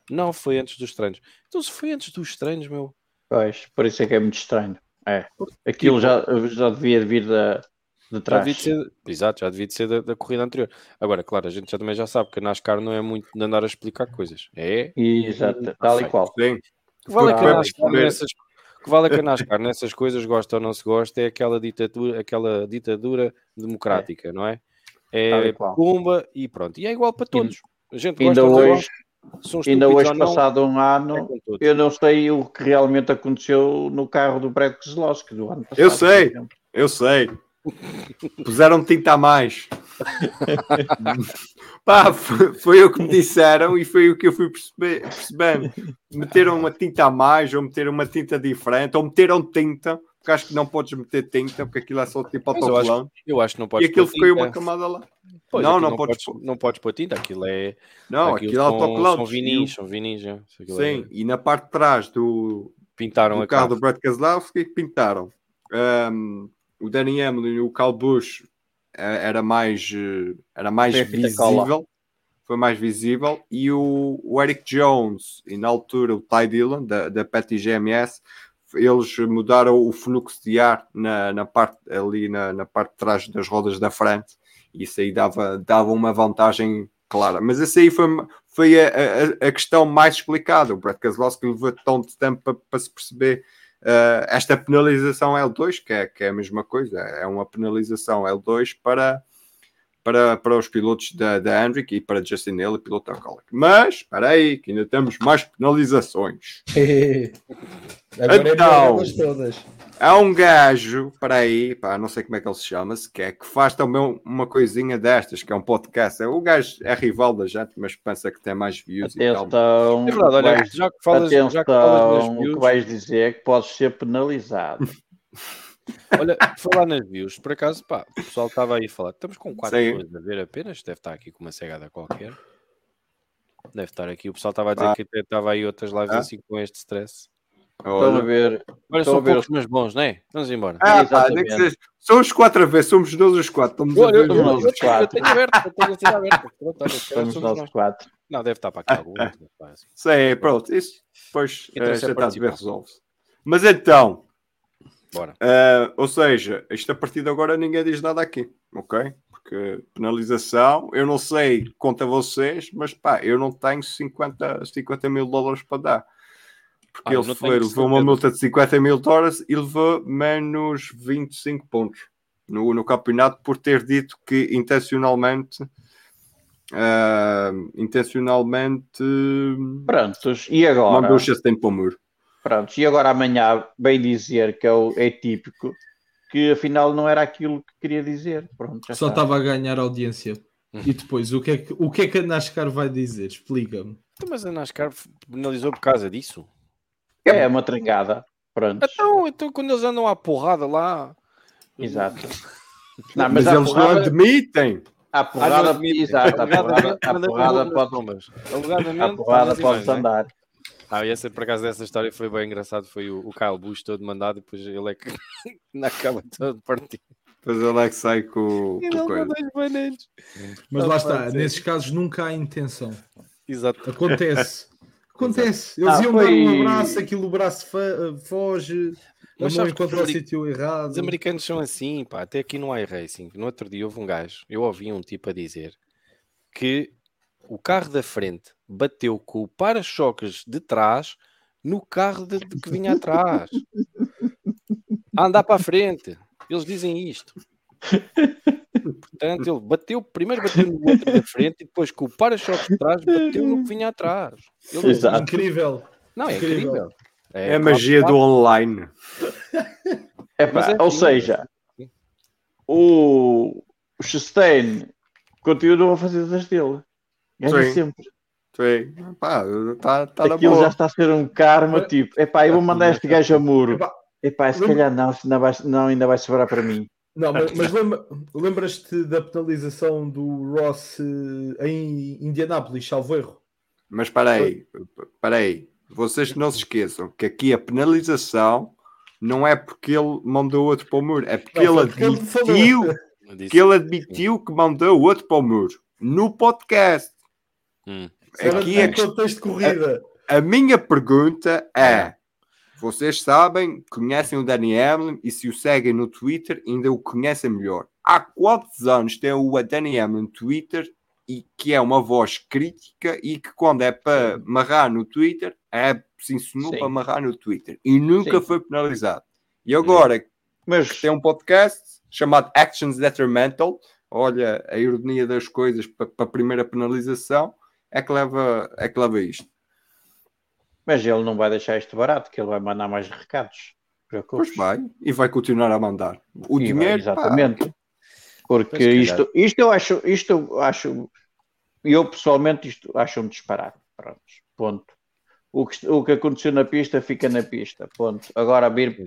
Não, foi antes dos treinos. Então, se foi antes dos treinos, meu. Pois, por isso é que é muito estranho. É. Aquilo já, já devia vir da, de Já trás. devia de ser, exato, já devia de ser da, da corrida anterior. Agora, claro, a gente já também já sabe que a NASCAR não é muito de andar a explicar coisas. É Exato, tal e qual. Sim. que vale, é que a NASCAR nessas, que vale é que a NASCAR nessas coisas, gosta ou não se gosta, é aquela ditadura, aquela ditadura democrática, não é? Tal É qual. pumba e pronto. E é igual para todos. A gente Ainda gosta ou não, hoje, ainda hoje não, passado um é ano, todos. eu não sei o que realmente aconteceu no carro do Brad Keselowski do ano passado. Eu sei. Eu sei. Puseram tinta a mais. Pá, foi, foi o que me disseram e foi o que eu fui perceber, percebendo. Meteram uma tinta a mais, ou meteram uma tinta diferente, ou meteram tinta, porque acho que não podes meter tinta, porque aquilo é só tipo Mas eu acho, autocolante. eu acho que não E podes aquilo pôr ficou tinta. uma camada lá. Pois, Não, aquilo não podes podes, pôr. não podes pôr tinta. Aquilo é. Não, aquilo aquilo é são, são são já. Aquilo Sim, é- e na parte de trás do, pintaram do a carro carro. do Brad Keselowski pintaram. Um, o Danny Hamlin e o Kyle Busch eh, era mais, eh, era mais visível. Foi mais visível. E o, o Eric Jones e na altura o Ty Dillon da, da Petty GMS eles mudaram o fluxo de ar na, na parte ali na, na parte de trás das rodas da frente isso aí dava, dava uma vantagem clara. Mas essa aí foi, foi a, a, a questão mais explicada. O Brad Keselowski levou tanto tempo para, para se perceber uh, esta penalização L2, que é, que é a mesma coisa, é uma penalização L2 para, para, para os pilotos da, da Hendrick e para Justin Hill e piloto da Colic. Mas, espera aí, que ainda temos mais penalizações. Agora Então. é todas. Há um gajo, para aí, pá, não sei como é que ele se chama, se quer, que faz também uma coisinha destas, que é um podcast. O gajo é rival da gente, mas pensa que tem mais views e tal. Atenção, É verdade, olha, já que falas, já que falas atenção nas o que views, vais dizer que podes ser penalizado. olha, falar nas views, por acaso, pá, o pessoal estava aí a falar, estamos com quatro Sim. pessoas a ver apenas, deve estar aqui com uma cegada qualquer. Deve estar aqui, o pessoal estava a dizer Ah. que até estava aí outras lives Ah. assim com este stress. Estão a ver, Olha, são a ver poucos, mas bons, não é? Vamos embora. Ah, pá, tem que ser. Somos quatro a ver, somos nós os quatro. Estamos a Olha, eu, eu, eu, os tenho- eu quatro. tenho aberto, eu tenho a cena aberta. Pronto, olha, somos somos nós nós. quatro. Não, deve estar para aqui algum. assim. Sei, pronto, isso depois uh, é já está a ver, resolve-se. Mas então, Bora. Uh, ou seja, isto a partir de agora ninguém diz nada aqui, ok? Porque penalização, eu não sei quanto a vocês, mas pá, eu não tenho 50, 50 mil dólares para dar. Porque Ah, ele foi, levou uma multa de 50 mil dólares e levou menos 25 pontos no, no campeonato por ter dito que intencionalmente. uh, intencionalmente Prontos, e agora? mandou o Chastain para o muro. Prontos, e agora amanhã vem dizer que é, o, é típico que afinal não era aquilo que queria dizer. Pronto, já Só está. estava a ganhar audiência. E depois, o que é que, o que, é que a NASCAR vai dizer? Explica-me. Então, Mas a NASCAR penalizou por causa disso. É uma trancada. Pronto. Então, então quando eles andam à porrada lá. Exato. Não, Mas, mas, eles não porrada, admitem. a Ah, porrada, não admitem. exato, a porrada, anda porrada pode, a porrada pode andar. Ah, e essa, por acaso dessa história foi bem engraçado. Foi o, o Kyle Busch todo mandado e depois ele é que acaba todo partido. Depois ele é que sai com, com não coisa. Mas Não lá está, nesses casos nunca há intenção. Exato. Acontece. Acontece. Eles Ah, iam foi- dar um abraço, aquilo o braço fa- foge, a Mas que encontra o sítio errado. Os americanos são assim, pá. Até aqui no iRacing, no outro dia houve um gajo, eu ouvi um tipo a dizer que o carro da frente bateu com o para-choques de trás no carro de, de que vinha atrás. A andar para a frente. Eles dizem isto. Portanto, ele bateu, primeiro bateu no outro da frente e depois com o para-choques de trás bateu no que vinha atrás. Ele- Exato. Incrível. Não, é Incrível. incrível. É a magia do claro, online. Epá, Mas é ou seja, o, o Chastain continua a fazer das dele. Ganha Sim. sempre. Sim. Pá, tá, tá Aquilo boa. já está a ser um karma, tipo, epá, eu vou mandar este gajo a muro. Epá, se calhar não, se não, vai, não, ainda vai sobrar para mim. Não, mas, mas lembra- lembras-te da penalização do Ross eh, em Indianápolis, salvo erro? Mas espera aí, espera aí. Vocês não se esqueçam que aqui a penalização não é porque ele mandou outro para o muro, é porque Não, ele admitiu que ele admitiu que mandou outro para o muro no podcast. Hum. Aqui a, quest- contexto de corrida. a minha pergunta é: vocês sabem, conhecem o Danny Hamlin e se o seguem no Twitter, ainda o conhecem melhor. Há quantos anos tem o Danny Hamlin no Twitter e que é uma voz crítica e que quando é para amarrar no Twitter, é se ensinou Sim. para amarrar no Twitter e nunca Sim. foi penalizado. E agora Mas tem um podcast chamado Actions Detrimental. Olha, a ironia das coisas para para a primeira penalização é que leva, é que leva isto. Mas ele não vai deixar isto barato, que ele vai mandar mais recados. Pois vai, e vai continuar a mandar. O E vai, dinheiro, pá, exatamente. Porque Pois, calhar. isto, isto eu acho, isto eu acho, eu pessoalmente isto acho um disparate. Pronto, ponto. O que, o que aconteceu na pista fica na pista. Ponto. Agora vir,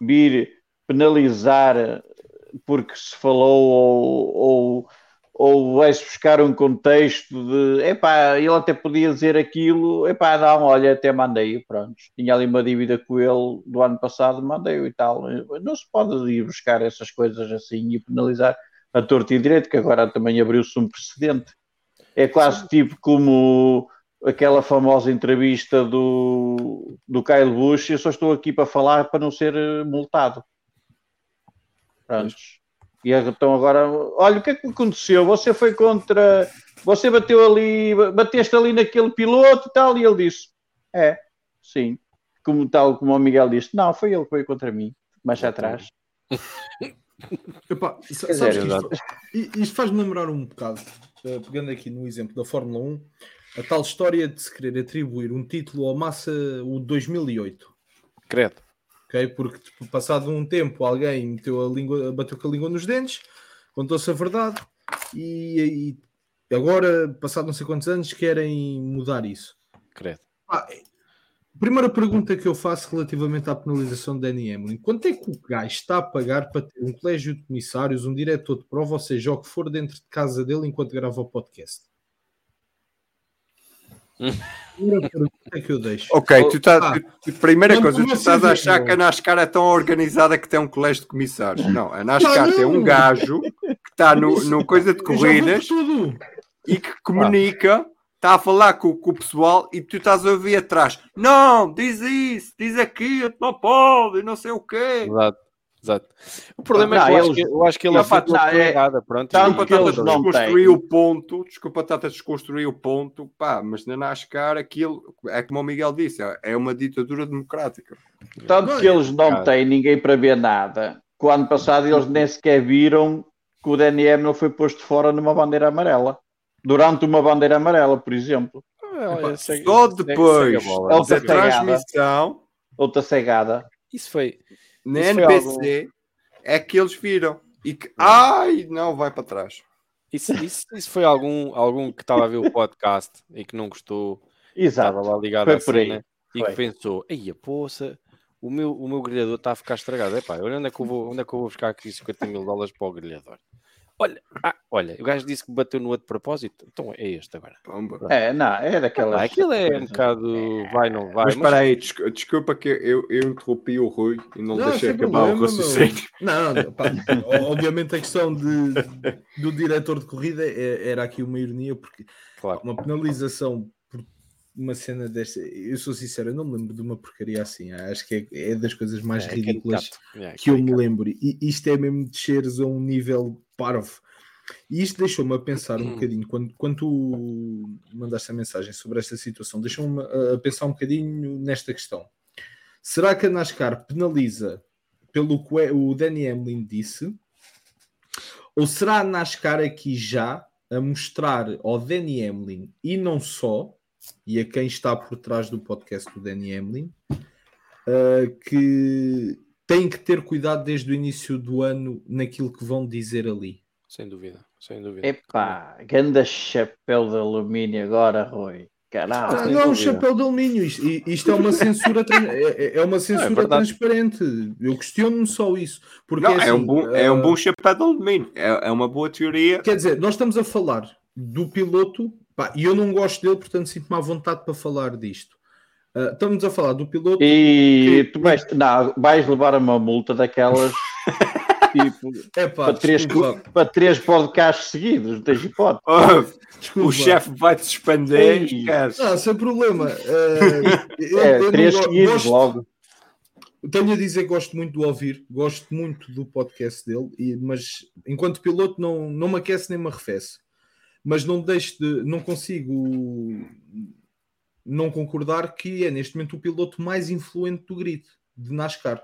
vir penalizar porque se falou ou, ou, ou vai-se buscar um contexto de epá, ele até podia dizer aquilo, epá, não, olha, até mandei, pronto. Tinha ali uma dívida com ele do ano passado, mandei e tal. Não se pode ir buscar essas coisas assim e penalizar a torto e direito, que agora também abriu-se um precedente. É quase tipo como aquela famosa entrevista do, do Kyle Busch, eu só estou aqui para falar para não ser multado. Prontos. E então agora, olha o que é que aconteceu? Você foi contra, você bateu ali, bateste ali naquele piloto e tal, e ele disse: É, sim. Como tal, como o Miguel disse, não, foi ele que veio contra mim, mais atrás. Epá, Quer sabes dizer, que isto, isto faz-me lembrar um bocado, eh, pegando aqui no exemplo da Fórmula 1, a tal história de se querer atribuir um título ao Massa o 2008. Credo. Ok? Porque tipo, passado um tempo alguém meteu a língua, bateu com a língua nos dentes, contou-se a verdade e, e agora, passado não sei quantos anos, querem mudar isso. Credo. Ah, primeira pergunta que eu faço relativamente à penalização de Danny Hamlin: quanto é que o gajo está a pagar para ter um colégio de comissários, um diretor de prova, ou seja, o que for dentro de casa dele enquanto grava o podcast? Primeira pergunta que eu deixo. Ok, tu estás. Ah. tu- primeira coisa, tu estás a a ver, achar que a NASCAR é tão organizada que tem um colégio de comissários. Não, a NASCAR Não, tem um gajo que está no, no coisa de vou corridas e que comunica, está a falar com, com o pessoal e tu estás a ouvir atrás. Não, diz isso, diz aquilo, não pode, não sei o quê. Exato. Exato. O problema Não, é que eu, acho eles- que eu acho que ele Não, não, a coisa é- errada. Pronto. Tanto Desculpa, que eles não o ponto. Desculpa, Tata, desconstruir o ponto. Pá, mas na NASCAR aquilo, é como o Miguel disse, é uma ditadura democrática. Tanto que eles não Cara. têm ninguém para ver nada. Que o ano passado eles nem sequer viram que o DNM não foi posto fora numa bandeira amarela. Durante uma bandeira amarela, por exemplo. Olha, segue- Só depois. É da transmissão Outra cegada. Isso foi. Na Isso NPC é que eles viram. E que, ai, não, vai para trás. Isso, isso, isso foi algum, algum que estava a ver o podcast e que não gostou, Exato. estava lá ligado Foi à por aí. cena e Foi. que pensou: Ei, a poça, o meu, o meu grelhador está a ficar estragado. Epá, olha onde é, que eu vou, onde é que eu vou buscar aqui 50 mil dólares para o grelhador? Olha, ah, olha, o gajo disse que bateu no outro propósito, então é este agora. Pomba. É, não, é daquelas. Ah, aquilo é um bocado vai, não vai. Mas espera aí, desculpa, desculpa que eu, eu interrompi o Rui e não, Não, deixei acabar o problema, meu. raciocínio. Não, não, pá, obviamente a questão de, do diretor de corrida é- era aqui uma ironia, porque Claro. uma penalização por uma cena desta, eu sou sincero, eu não me lembro de uma porcaria assim. Acho que é, é das coisas mais É, ridículas caricato. É, que eu me lembro. E isto é mesmo desceres a um nível parvo. E isto deixou-me a pensar um bocadinho, quando, quando tu mandaste a mensagem sobre esta situação, deixou-me a, a pensar um bocadinho nesta questão. Será que a NASCAR penaliza pelo que o Danny Hamlin disse? Ou será a NASCAR aqui já a mostrar ao Danny Hamlin e não só, e a quem está por trás do podcast do Danny Hamlin, uh, que têm que ter cuidado desde o início do ano naquilo que vão dizer ali? Sem dúvida, sem dúvida. Epá, ganda chapéu de alumínio agora, Rui. Caralho. Ah, não, dúvida. chapéu de alumínio. Isto, isto é uma censura, tran- é, é uma censura verdade. transparente. Eu questiono-me só isso. Porque Não, é, um assim, bom, é ah, um bom chapéu de alumínio. É, é uma boa teoria. Quer dizer, nós estamos a falar do piloto, pá, e eu não gosto dele, portanto sinto-me à vontade para falar disto. Ah, estamos a falar do piloto. E que- tu vais, não, vais levar uma multa daquelas tipo, É pá, para, três, para três podcasts seguidos, não tens hipótese. Oh, o chefe vai-te suspender. Ei. esquece. Não, sem problema. Ah, eu- É, eu não três seguidos gosto- logo. Tenho a dizer que gosto muito de ouvir, gosto muito do podcast dele, e- mas enquanto piloto não, não me aquece nem me arrefece. Mas não deixo de, não consigo não concordar que é neste momento o piloto mais influente do grid de NASCAR.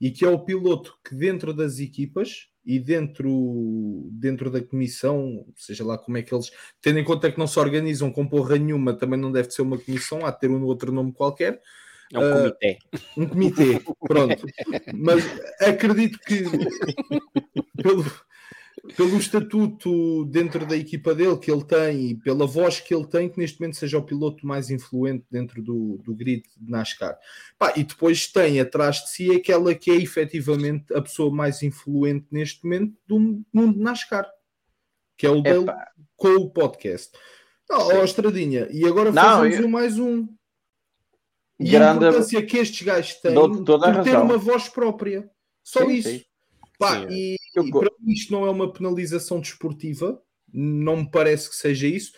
E que é o piloto que dentro das equipas e dentro, dentro da comissão, seja lá como é que eles, tendo em conta que não se organizam com porra nenhuma, também não deve ser uma comissão, há de ter um outro nome qualquer, É um Ah, comitê. um comitê, pronto. Mas acredito que pelo, pelo estatuto dentro da equipa dele que ele tem e pela voz que ele tem, que neste momento seja o piloto mais influente dentro do, do grid de NASCAR. Pá, e depois tem atrás de si aquela que é efetivamente a pessoa mais influente neste momento do mundo de NASCAR, que é o dele Epá, com o podcast. Ó, Estradinha, e agora Não, fazemos eu- um mais um. E a grande. importância que estes gajos têm a por ter razão. uma voz própria. Só Sim, isso. sim. Pá, Sim, é. e, Eu e para mim isto não é uma penalização desportiva, não me parece que seja isso.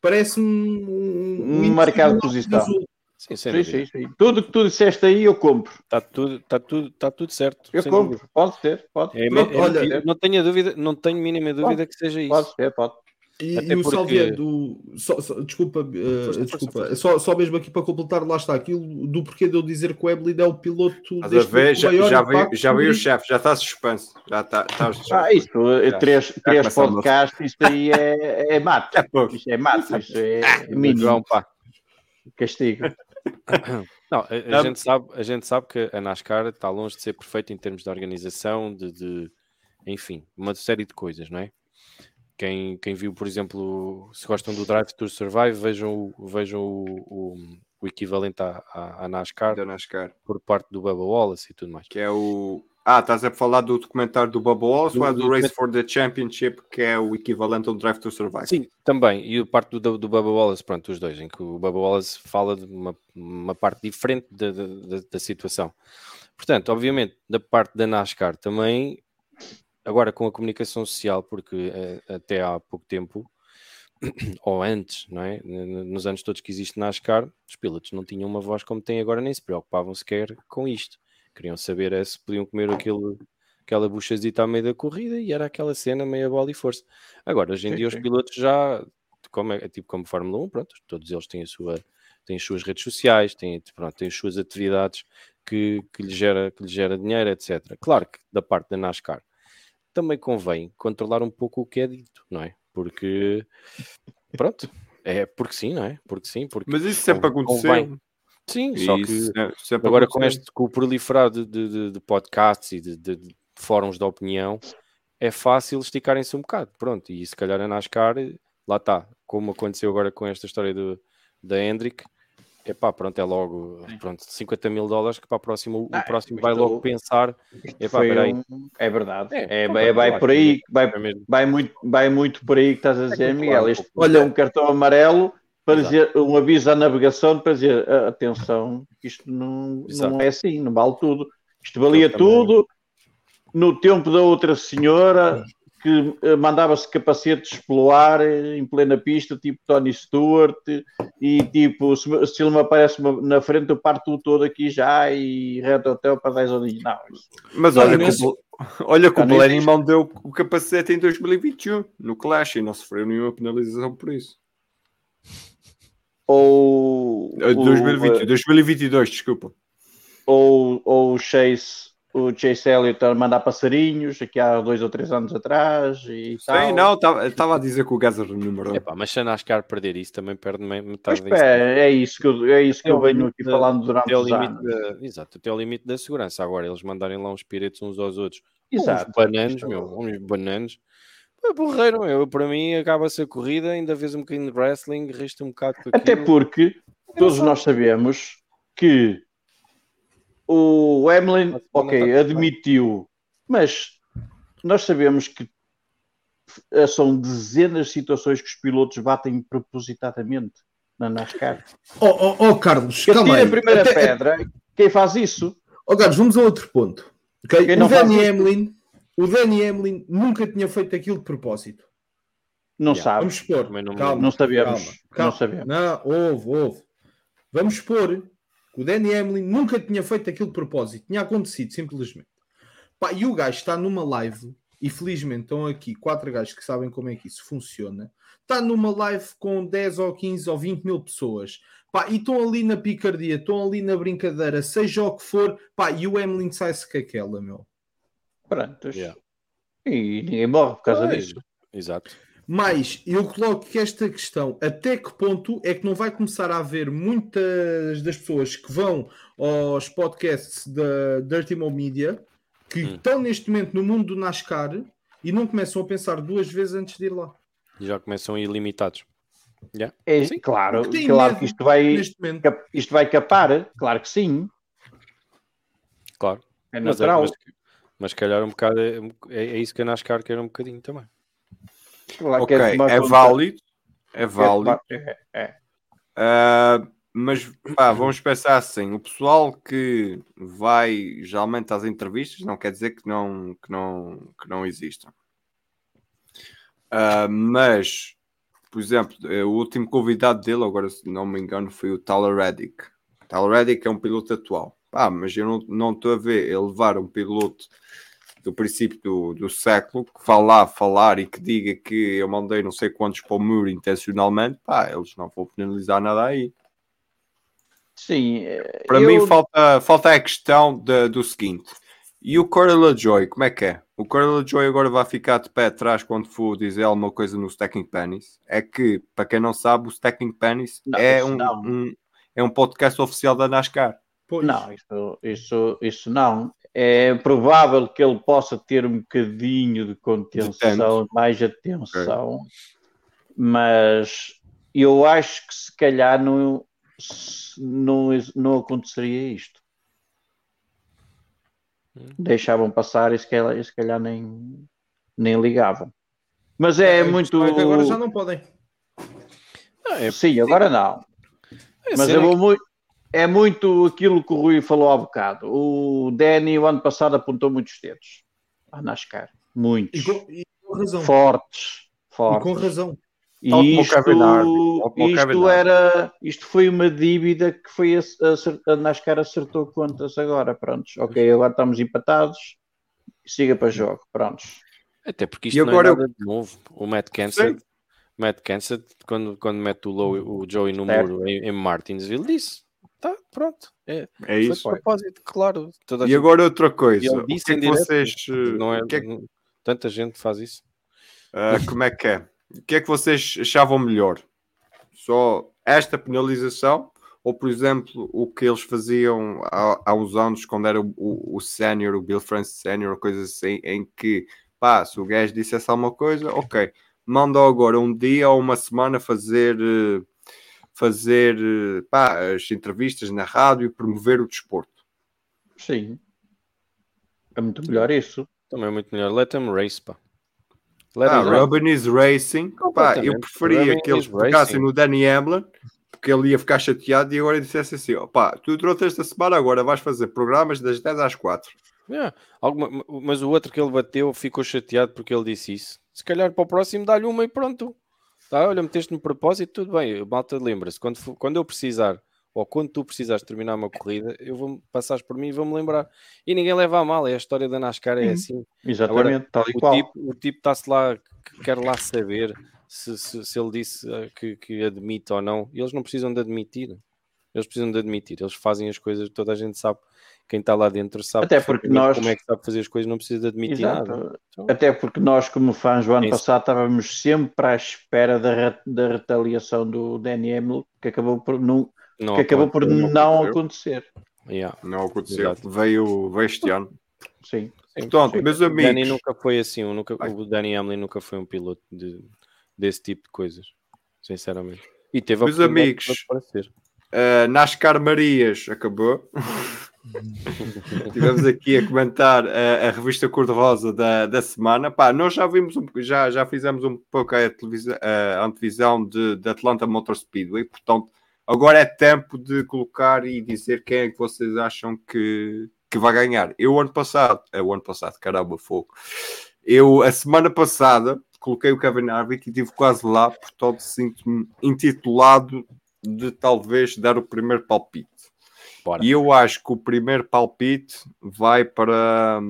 Parece-me um, Um marcado de posição. azul. Sim, sem Sim, sim, sim. Tudo que tu disseste aí eu compro. Está tudo, tá tudo, tá tudo certo. Eu compro. dúvida. Pode ser, pode. É, Pronto, é- olha- não tenho a dúvida, não tenho mínima dúvida que seja isso. Pode ser, pode. E, Até e o porque- Salvedo, só, só- desculpa, eh, Força, desculpa, força, Só, só mesmo aqui para completar, lá está aquilo do porquê de eu dizer que o Eblin é o piloto a deste ver? Já, maior já veio, já do veio o chefe, já está suspenso. Já está. está Ah, isso, eh, Já- três, três começamos. podcasts, isso aí é, é mato. É pouco. Isso é mato, isso é João, mínimo pá. castigo. Não, a, a Ah, gente sabe, a gente sabe que a NASCAR está longe de ser perfeita em termos de organização, de, de- enfim, uma série de coisas, não é? Quem, quem viu, por exemplo, se gostam do Drive to Survive, vejam, o- vejam o, o, o equivalente à, à, à NASCAR Da NASCAR. por parte do Bubba Wallace e tudo mais. Que é o. Ah, estás a falar do documentário do Bubba Wallace Do- ou é do, do Race for the Championship, que é o equivalente ao Drive to Survive? Sim, também. E o parte do, do Bubba Wallace, pronto, os dois, em que o Bubba Wallace fala de uma, uma parte diferente da, da- da situação. Portanto, obviamente, da parte da NASCAR também, agora com a comunicação social, porque eh, até há pouco tempo, ou antes, não é? Nos anos todos que existe NASCAR, os pilotos não tinham uma voz como têm agora, nem se preocupavam sequer com isto. Queriam saber é se podiam comer aquele, aquela buchazita à meio da corrida e era aquela cena meia bola e força. Agora, hoje em Sim, dia, os sim. pilotos já, como é tipo como Fórmula 1, pronto, todos eles têm, a sua, têm as suas redes sociais, têm, pronto, têm as suas atividades que, que, lhe gera, que lhe gera dinheiro, etc. Claro que da parte da NASCAR também convém controlar um pouco o que é dito, não é? Porque, pronto, é porque sim, não é? Porque sim, porque Mas isso sempre convém. aconteceu. Sim, só que Agora com este com o proliferar de, de, de- de podcasts e de, de- de fóruns de opinião, é fácil esticarem-se um bocado. Pronto, e se calhar a NASCAR, lá está, como aconteceu agora com esta história do, da Hendrick, epá, pronto, é logo pronto, 50 mil dólares que para a próxima, o Ah, próximo vai logo pensar, epá, peraí. um- É verdade. É, É, é- vai claro, por aí, vai, é mesmo. vai, muito, vai muito por aí que estás a dizer, muito Miguel. Isto Olha- é um cartão amarelo para Exato. dizer um aviso à navegação para dizer "Ah, atenção, isto não, Exato. não é assim, não vale tudo. Isto valia tudo no tempo da outra senhora que eh, mandava-se capacetes pelo ar eh, em plena pista, tipo Tony Stewart, e tipo, se, se ele me aparece na frente, eu parto todo aqui já e reto hotel para 10 horinhas. Não, isso- Mas Não, olha, nesse- que o, olha que o Blenny existe. mandou o capacete em 2021 no Clash e não sofreu nenhuma penalização por isso. ou, Eh, o- 2020, 2022, desculpa. ou, ou o Chase, o Chase Elliott a mandar passarinhos aqui há dois ou três anos atrás e Sim, tal. não, estava a dizer que o Gaza renumerou. Epá, mas se a NASCAR perder isso, também perde metade disso. é, é isso que eu, é isso que eu venho aqui da- falando durante o limite exato, até o limite da segurança. Agora, eles mandarem lá uns piretes uns aos outros. Exato. Uns bananos, meu, uns bananos. É borreiro, meu. Para mim, acaba-se a corrida, ainda vês um bocadinho de wrestling, resta um bocado Até aquilo. porque todos nós sabemos que o Hamlin, ok, admitiu, mas nós sabemos que eh, são dezenas de situações que os pilotos batem propositadamente na NASCAR. Oh, oh, oh, Carlos, Que calma atira aí. a primeira Até- pedra, quem faz isso? Oh, Carlos, vamos a outro ponto. ok? Quem O não faz Danny? Hamlin, o Danny Hamlin nunca tinha feito aquilo de propósito. Não Yeah. sabe. Vamos supor. Também não calma, Não sabemos. calma, Não calma. sabemos. Não, houve, houve. Vamos supor que o Danny Hamlin nunca tinha feito aquilo de propósito. Tinha acontecido, simplesmente. Pá, e o gajo está numa live, e felizmente estão aqui quatro gajos que sabem como é que isso funciona. Está numa live com 10 ou 15 ou 20 mil pessoas. Pá, e estão ali na picardia, estão ali na brincadeira, seja o que for. Pá, e o Hamlin sai-se com aquela, meu. Pronto. Yeah. E ninguém morre por causa Pois, disso. Exato. Mas eu coloco que esta questão, até que ponto é que não vai começar a haver muitas das pessoas que vão aos podcasts da Dirty Mo Media que Hum. estão neste momento no mundo do NASCAR e não começam a pensar duas vezes antes de ir lá. E já começam ilimitados. Yeah. É, Sim. claro, claro que isto vai, isto vai capar, claro que sim, Claro. é Mas, é- natural. mas, mas se calhar um bocado é, é, é isso que a NASCAR quer um bocadinho também. Ok, é conta- válido. É válido. é- é. Ah, mas pá, vamos pensar assim: o pessoal que vai geralmente às entrevistas não quer dizer que não, que não, que não existam. Ah, mas, por exemplo, eh, o último convidado dele, agora se não me engano, foi o Tyler Reddick. Tyler Reddick é um piloto atual. Pá, mas eu não- não estou a ver ele levar um piloto do princípio do, do século que vá lá falar e que diga que eu mandei não sei quantos para o muro intencionalmente, pá, eles não vão penalizar nada aí. Sim, Para eu- mim falta, falta a questão da- do seguinte. E o Corella Joy, como é que é? O Corella Joy agora vai ficar de pé atrás quando for dizer alguma coisa no Stacking Pennies. É que, para quem não sabe, o Stacking Pennies Não, é, um, um- é um podcast oficial da NASCAR. Pois. Não, isso, isso, isso não. É provável que ele possa ter um bocadinho de contenção, mais atenção, mas eu acho que se calhar não, não, não aconteceria isto. Deixavam passar e se calhar, e se calhar nem, nem ligavam. Mas é muito. Agora já não podem. Ah, é, Sim, agora não. é Mas eu vou muito, é muito aquilo que o Rui falou há bocado. O Danny, o ano passado, apontou muitos dedos à NASCAR. Muitos. E com, e com razão. Fortes. E Fortes. com razão. E isto, isto, era, isto foi uma dívida que foi a, a, a NASCAR acertou contas agora. Prontos. Ok, agora estamos empatados. Siga para jogo. Prontos. Até porque E isto agora não é nada de novo. O Matt Kenseth, Matt Kenseth quando, quando mete o, Low, o Joey no Certo. muro em, em Martinsville, disse: tá, pronto. É, É foi isso. propósito, claro. E agora outra coisa. O que disse é que vocês. não é, que é que- Tanta gente faz isso. Ah, como é que é? O que é que vocês achavam melhor? Só esta penalização? Ou, por exemplo, o que eles faziam há, há uns anos, quando era o, o, o sénior, o Bill France sénior, ou coisa assim, em que pá, se o gajo dissesse alguma coisa, ok, manda agora um dia ou uma semana fazer, eh, fazer eh, pá, as entrevistas na rádio e promover o desporto. Sim. É muito melhor isso. Também é muito melhor. Let them race, pá. Let Ah. Robin is Racing, pá, eu preferia Robin que eles racing. no Danny Hamlin, porque ele ia ficar chateado e agora dissesse assim: ó, pá, tu trouxe esta semana, agora vais fazer programas das 10 às 4. Yeah. Alguma- mas o outro que ele bateu ficou chateado porque ele disse isso. Se calhar para o próximo dá-lhe uma e pronto. Tá, olha, meteste-me propósito, tudo bem. Malta, lembra-se, quando, for- quando eu precisar, ou quando tu precisares terminar uma corrida, eu vou passares por mim e vou-me lembrar. E ninguém leva a mal, é a história da NASCAR, é assim. Exatamente, tal e O qual. tipo, o tipo está-se lá, que quer lá saber se, se, se ele disse eh, que, que admite ou não. E eles não precisam de admitir. Eles precisam de admitir. Eles fazem as coisas, toda a gente sabe. Quem está lá dentro sabe Até porque nós- como é que sabe fazer as coisas, não precisa de admitir Exato. nada. Então- Até porque nós, como fãs do ano É passado, estávamos sempre à espera da, re- da retaliação do Danny Hamlin, que acabou por não, Não que acabou por não acontecer. Yeah. Não aconteceu, Exato. veio, veio este ano. Sim. Portanto, meus O Danny amigos, nunca foi assim, um- nunca, o Danny Hamlin nunca foi um piloto de, desse tipo de coisas, sinceramente. E teve a Meus oportunidade amigos, de aparecer. Uh, NASCAR Marias acabou. Tivemos aqui a comentar a, a revista Cor-de-Rosa da, da semana. Pá, nós já vimos, um, já, já fizemos um pouco a, televisão, a antevisão de, de Atlanta Motor Speedway, portanto, agora é tempo de colocar e dizer quem é que vocês acham que, que vai ganhar. Eu, ano passado, é o ano passado, caramba, fogo. Eu, a semana passada, coloquei o Kevin Harvick e estive quase lá, portanto, sinto-me intitulado de talvez dar o primeiro palpite. Bora. E eu acho que o primeiro palpite vai para.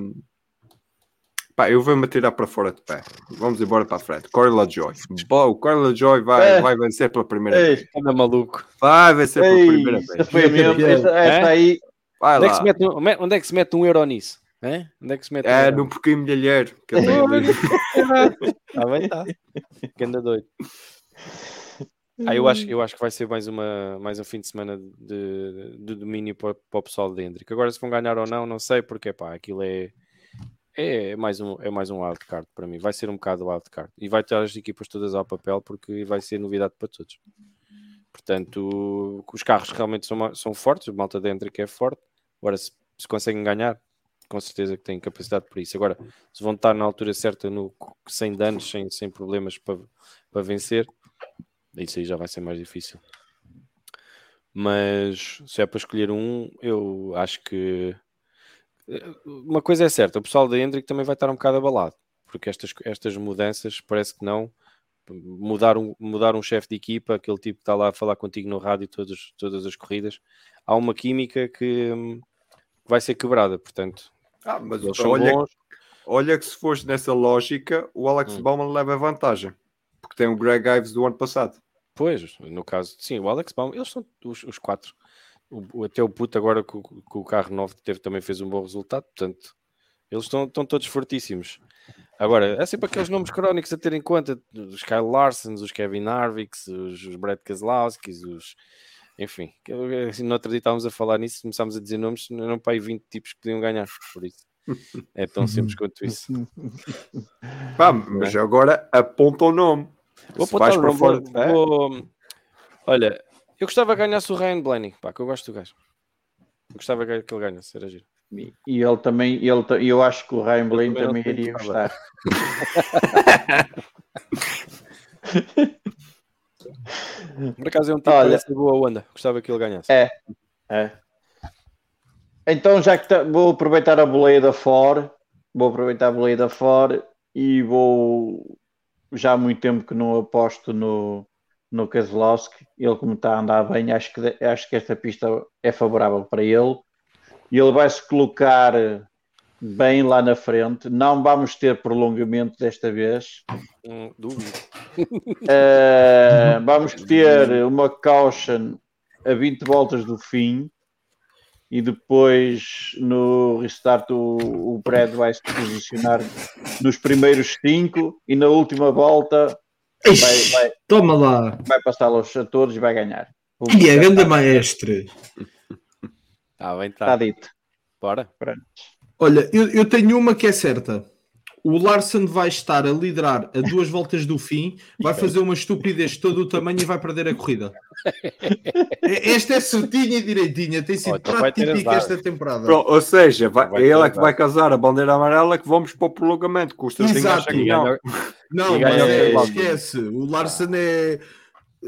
Pá, eu vou-me atirar para fora de pé. Vamos embora para a frente. Corey Joy. O Corey Joy vai, É. vai vencer pela primeira Ei, vez. Anda maluco. Vai vencer pela ei, primeira esta vez. foi a mesma. Esta, esta É? aí, Vai Onde é, que lá. se mete um, onde é- onde é que se mete um euro nisso? Hein? Onde é que se mete um É no porquinho milheiro que eu tenho. Ah, bem, tá. Que anda Ah, eu, acho, eu acho que vai ser mais, uma, mais um fim de semana de, de domínio para, para o pessoal de Hendrick. Agora, se vão ganhar ou não, não sei, porque pá, aquilo é, é, mais um, é mais um wildcard para mim. Vai ser um bocado wildcard. E vai ter as equipas todas ao papel, porque vai ser novidade para todos. Portanto, os carros realmente são, são fortes, o malta de Hendrick é forte. Agora, se, se conseguem ganhar, com certeza que têm capacidade para isso. Agora, se vão estar na altura certa, no, sem danos, sem, sem problemas para, para vencer, isso aí já vai ser mais difícil. Mas se é para escolher um, eu acho que eh, uma coisa é certa, o pessoal da Hendrick também vai estar um bocado abalado, porque estas, estas mudanças parece que não. Mudar um, mudar um chefe de equipa, aquele tipo que está lá a falar contigo no rádio todas, todas as corridas, há uma química que hum, vai ser quebrada, portanto, Ah, mas olha, olha que se fosse nessa lógica, o Alex Hum. Bauman leva vantagem. Porque tem o Greg Ives do ano passado. Pois, no caso, sim, o Alex Baum, eles são os, os quatro. O, até o puto agora com, com o carro novo teve, também fez um bom resultado, portanto, eles estão, estão todos fortíssimos. Agora, é sempre aqueles nomes crónicos a ter em conta, os Kyle Larsons, os Kevin Harvicks, os, os Brad Keselowskis, os... Enfim, que assim, no outro dia estávamos a falar nisso, começámos a dizer nomes, não para aí 20 tipos que podiam ganhar, por isso. É tão simples quanto isso. Pá, mas agora aponta o nome. Vou apontar o para nome, fora pé, vou- Olha, eu gostava que ganhasse o Ryan Blaney, pá, que eu gosto do gajo. Eu gostava que que ele ganhasse, era giro. e ele também, ele, eu acho que o Ryan Blaine também também iria gostar. Por acaso é um tipo Olha. que boa onda, gostava que ele ganhasse. É. É. Então, já que tá- vou aproveitar a boleia da Ford, vou aproveitar a boleia da Ford e vou. Já há muito tempo que não aposto no, no Keselowski. Ele, como está a andar bem, acho que, acho que esta pista é favorável para ele. E ele vai se colocar bem lá na frente. Não vamos ter prolongamento desta vez. Hum. Uh, vamos ter uma caution a 20 voltas do fim e depois no restart o, o Brad vai se posicionar nos primeiros 5 e na última volta vai, Ixi, vai, Toma lá. vai passá-los a todos e vai ganhar. E a grande maestre. Ah, bem, Está tá. dito. Bora. Olha, eu, eu tenho uma que é certa. O Larson vai estar a liderar a duas voltas do fim, vai fazer uma estupidez de todo o tamanho e vai perder a corrida. Esta é certinha e direitinha, tem sido Oh, então prato típico esta temporada. Pronto, ou seja, vai, Vai é ele ter é que vai casar a bandeira amarela que vamos para o prolongamento. Custa Exato. Não, E mas é, esquece. O Larson é.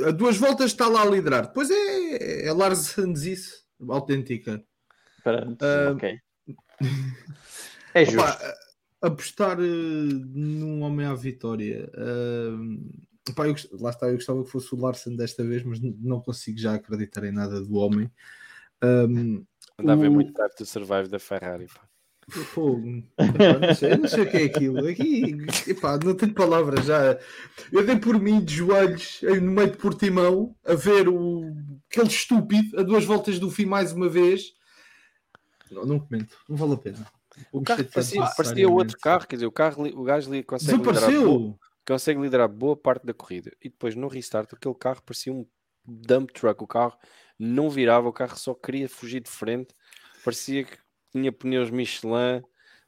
A duas voltas está lá a liderar. Depois é, é Larsonzice autêntica. Pronto, Ah, ok. É justo. Opa, apostar eh, num homem à vitória. eh, pá, eu lá está, eu gostava que fosse o Larson desta vez, mas não consigo já acreditar em nada do homem. Um, Andava a ver o- muito Drive to Survive da Ferrari. pá. Fogo. Não, sei, não sei o que é aquilo. Aqui, epá, não tenho palavras já. Eu dei por mim de joelhos no meio de Portimão a ver o, aquele estúpido a duas voltas do fim mais uma vez. Não, não comento, não vale a pena. O carro parecia, parecia outro carro, quer dizer, o, carro, o gajo consegue liderar, boa, consegue liderar boa parte da corrida e depois no restart aquele carro parecia um dump truck. O carro não virava, o carro só queria fugir de frente, parecia que tinha pneus Michelin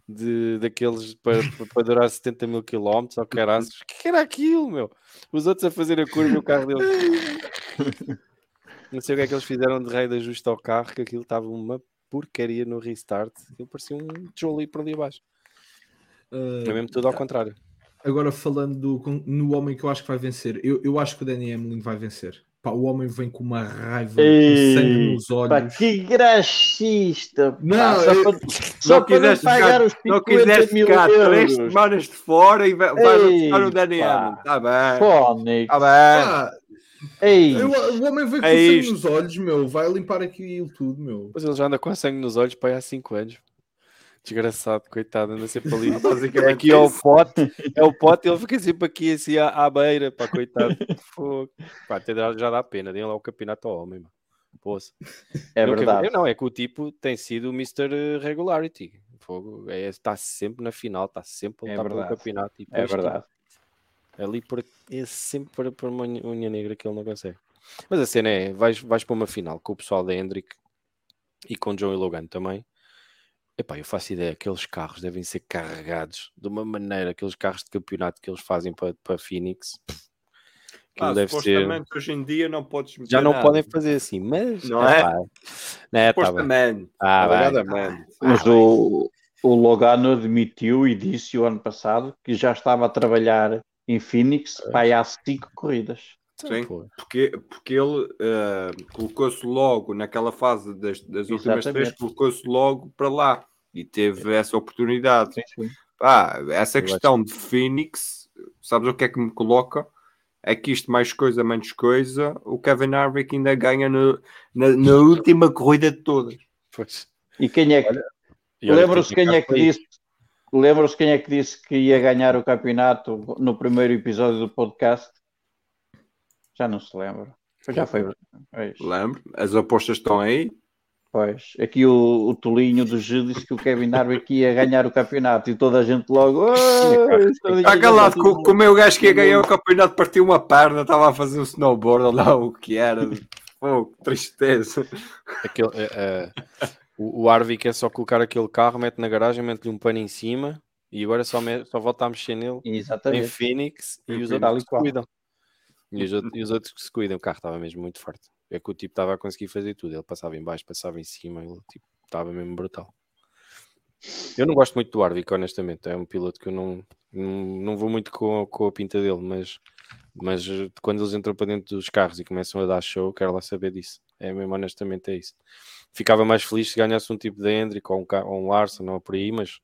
de, daqueles para, para durar 70 mil quilómetros ou caraças. O que era aquilo, meu? Os outros a fazer a curva e o carro dele. Não sei o que é que eles fizeram de rei de ajuste ao carro, que aquilo estava uma porcaria no restart. Aquilo parecia um tijolo aí por ali abaixo. Uh, É mesmo tudo ao contrário. agora falando do- no homem que eu acho que vai vencer, eu, eu acho que o Danny Hamlin vai vencer. Pá, o homem vem com uma raiva, com sangue nos Pá, olhos. que graxista! pá, Não, só eu- para, só para não pagar ficar, os 50 não quiseste mil ficar três semanas de fora e vai- vais Ei, buscar o Dani pá. Hamlin. Está bem. Fónix. Está bem. Pá, Ei, eu- o homem vem com É sangue isto. nos olhos, meu. Vai limpar aquilo tudo, meu. Mas ele já anda com sangue nos olhos para aí há 5 anos. Desgraçado, coitado, anda sempre ali. Basicamente aqui é o pote, é o pote, ele fica sempre aqui assim à, à beira, pá, coitado. Fogo. Pá, até dá- já dá pena, deem lá o campeonato ao homem, mano. Poça. é Nunca vi- verdade. Não, é que o tipo tem sido o Mr. Regularity. Fogo. É, está sempre na final, está sempre a É lutar pelo verdade. campeonato. E É depois, tipo, verdade. Ali por, é sempre para, para uma unha negra que ele não consegue. Mas a cena é: vais, vais para uma final com o pessoal da Hendrick e com Joe e Logan também. Epá, eu faço ideia, aqueles carros devem ser carregados de uma maneira, aqueles carros de campeonato que eles fazem para, para Phoenix. Aquilo Ah, deve ser. supostamente hoje em dia não podes meter Já não nada. podem fazer assim, mas. Não é? Não é, tá bem. Ah. Alegadamente. Mas o, o Logano admitiu e disse o ano passado que já estava a trabalhar em Phoenix aí há cinco corridas. Sim. Porque, porque ele eh, colocou-se logo naquela fase das, das últimas três, colocou-se logo para lá e teve essa oportunidade. Sim, sim. Pá, essa Eu questão de Phoenix, sabes o que é que me coloca? É que isto, mais coisa, menos coisa, o Kevin Harvick ainda ganha no- na, na última corrida de todas. pois. E quem é que. E olha Lembram-se quem é que disse. Lembram-se quem é que disse que ia ganhar o campeonato no primeiro episódio do podcast? Já não se lembra. Já foi. Pois, Lembro? As apostas estão aí. pois. Aqui o, o Tolinho do Gil disse que o Kevin Harvick ia ganhar o campeonato e toda a gente logo. "Ah, este Tolinho Está calado, com, o meu gajo que ia ganhar o campeonato partiu uma perna, estava a fazer um snowboard, olha lá o que era. Pô, que tristeza. Aquele, eh, eh, o, o Harvick é só colocar aquele carro, mete na garagem, mete-lhe um pano em cima e agora só, me- só volta a mexer nele em Exatamente. Phoenix e Em os outros que e se cuidam. E os, outros, e os outros que se cuidam. O carro estava mesmo muito forte. É que o tipo estava a conseguir fazer tudo. Ele passava em baixo, passava em cima, ele tipo, estava mesmo brutal. Eu não gosto muito do Harvick, honestamente. É um piloto que eu não, não, não vou muito com, com a pinta dele, mas, mas eh, quando eles entram para dentro dos carros e começam a dar show, quero lá saber disso. É mesmo, honestamente, é isso. Ficava mais feliz se ganhasse um tipo de Hendrick ou um, ou um Larson ou por aí, mas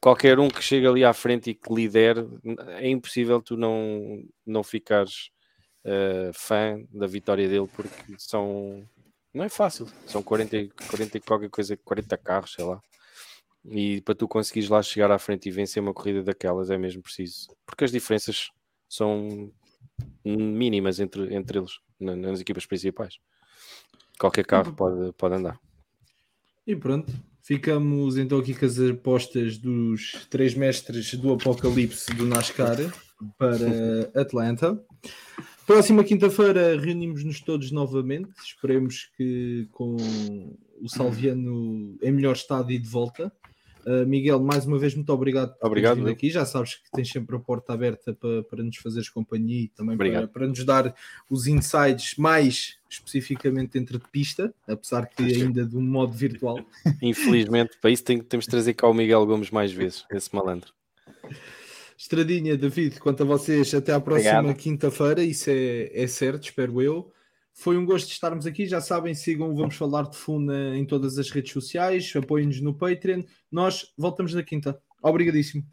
qualquer um que chegue ali à frente e que lidere, é impossível tu não, não ficares eh, fã da vitória dele porque são não é fácil, são 40, e- 40 e qualquer coisa, 40 carros, sei lá. E para tu conseguires lá chegar à frente e vencer uma corrida daquelas é mesmo preciso, porque as diferenças são mínimas entre, entre eles na- nas equipas principais. Qualquer carro pode, pode andar. E pronto, ficamos então aqui com as apostas dos três mestres do apocalipse do NASCAR para Atlanta. Próxima quinta-feira reunimos-nos todos novamente. Esperemos que com o Salviano em melhor estado e de volta. Uh, Miguel, mais uma vez, muito obrigado por Obrigado, Will. aqui. Já sabes que tens sempre a porta aberta para, para nos fazeres companhia e também para, para nos dar os insights mais especificamente dentro de pista, apesar que ainda de um modo virtual. Infelizmente, para isso tem- temos de trazer cá o Miguel Gomes mais vezes, esse malandro. Estradinha, David, quanto a vocês, até à próxima quinta-feira, isso é, é certo, espero eu. Foi um gosto de estarmos aqui, já sabem, sigam Vamos Falar de Funa em todas as redes sociais, apoiem-nos no Patreon. Nós voltamos na quinta. Obrigadíssimo.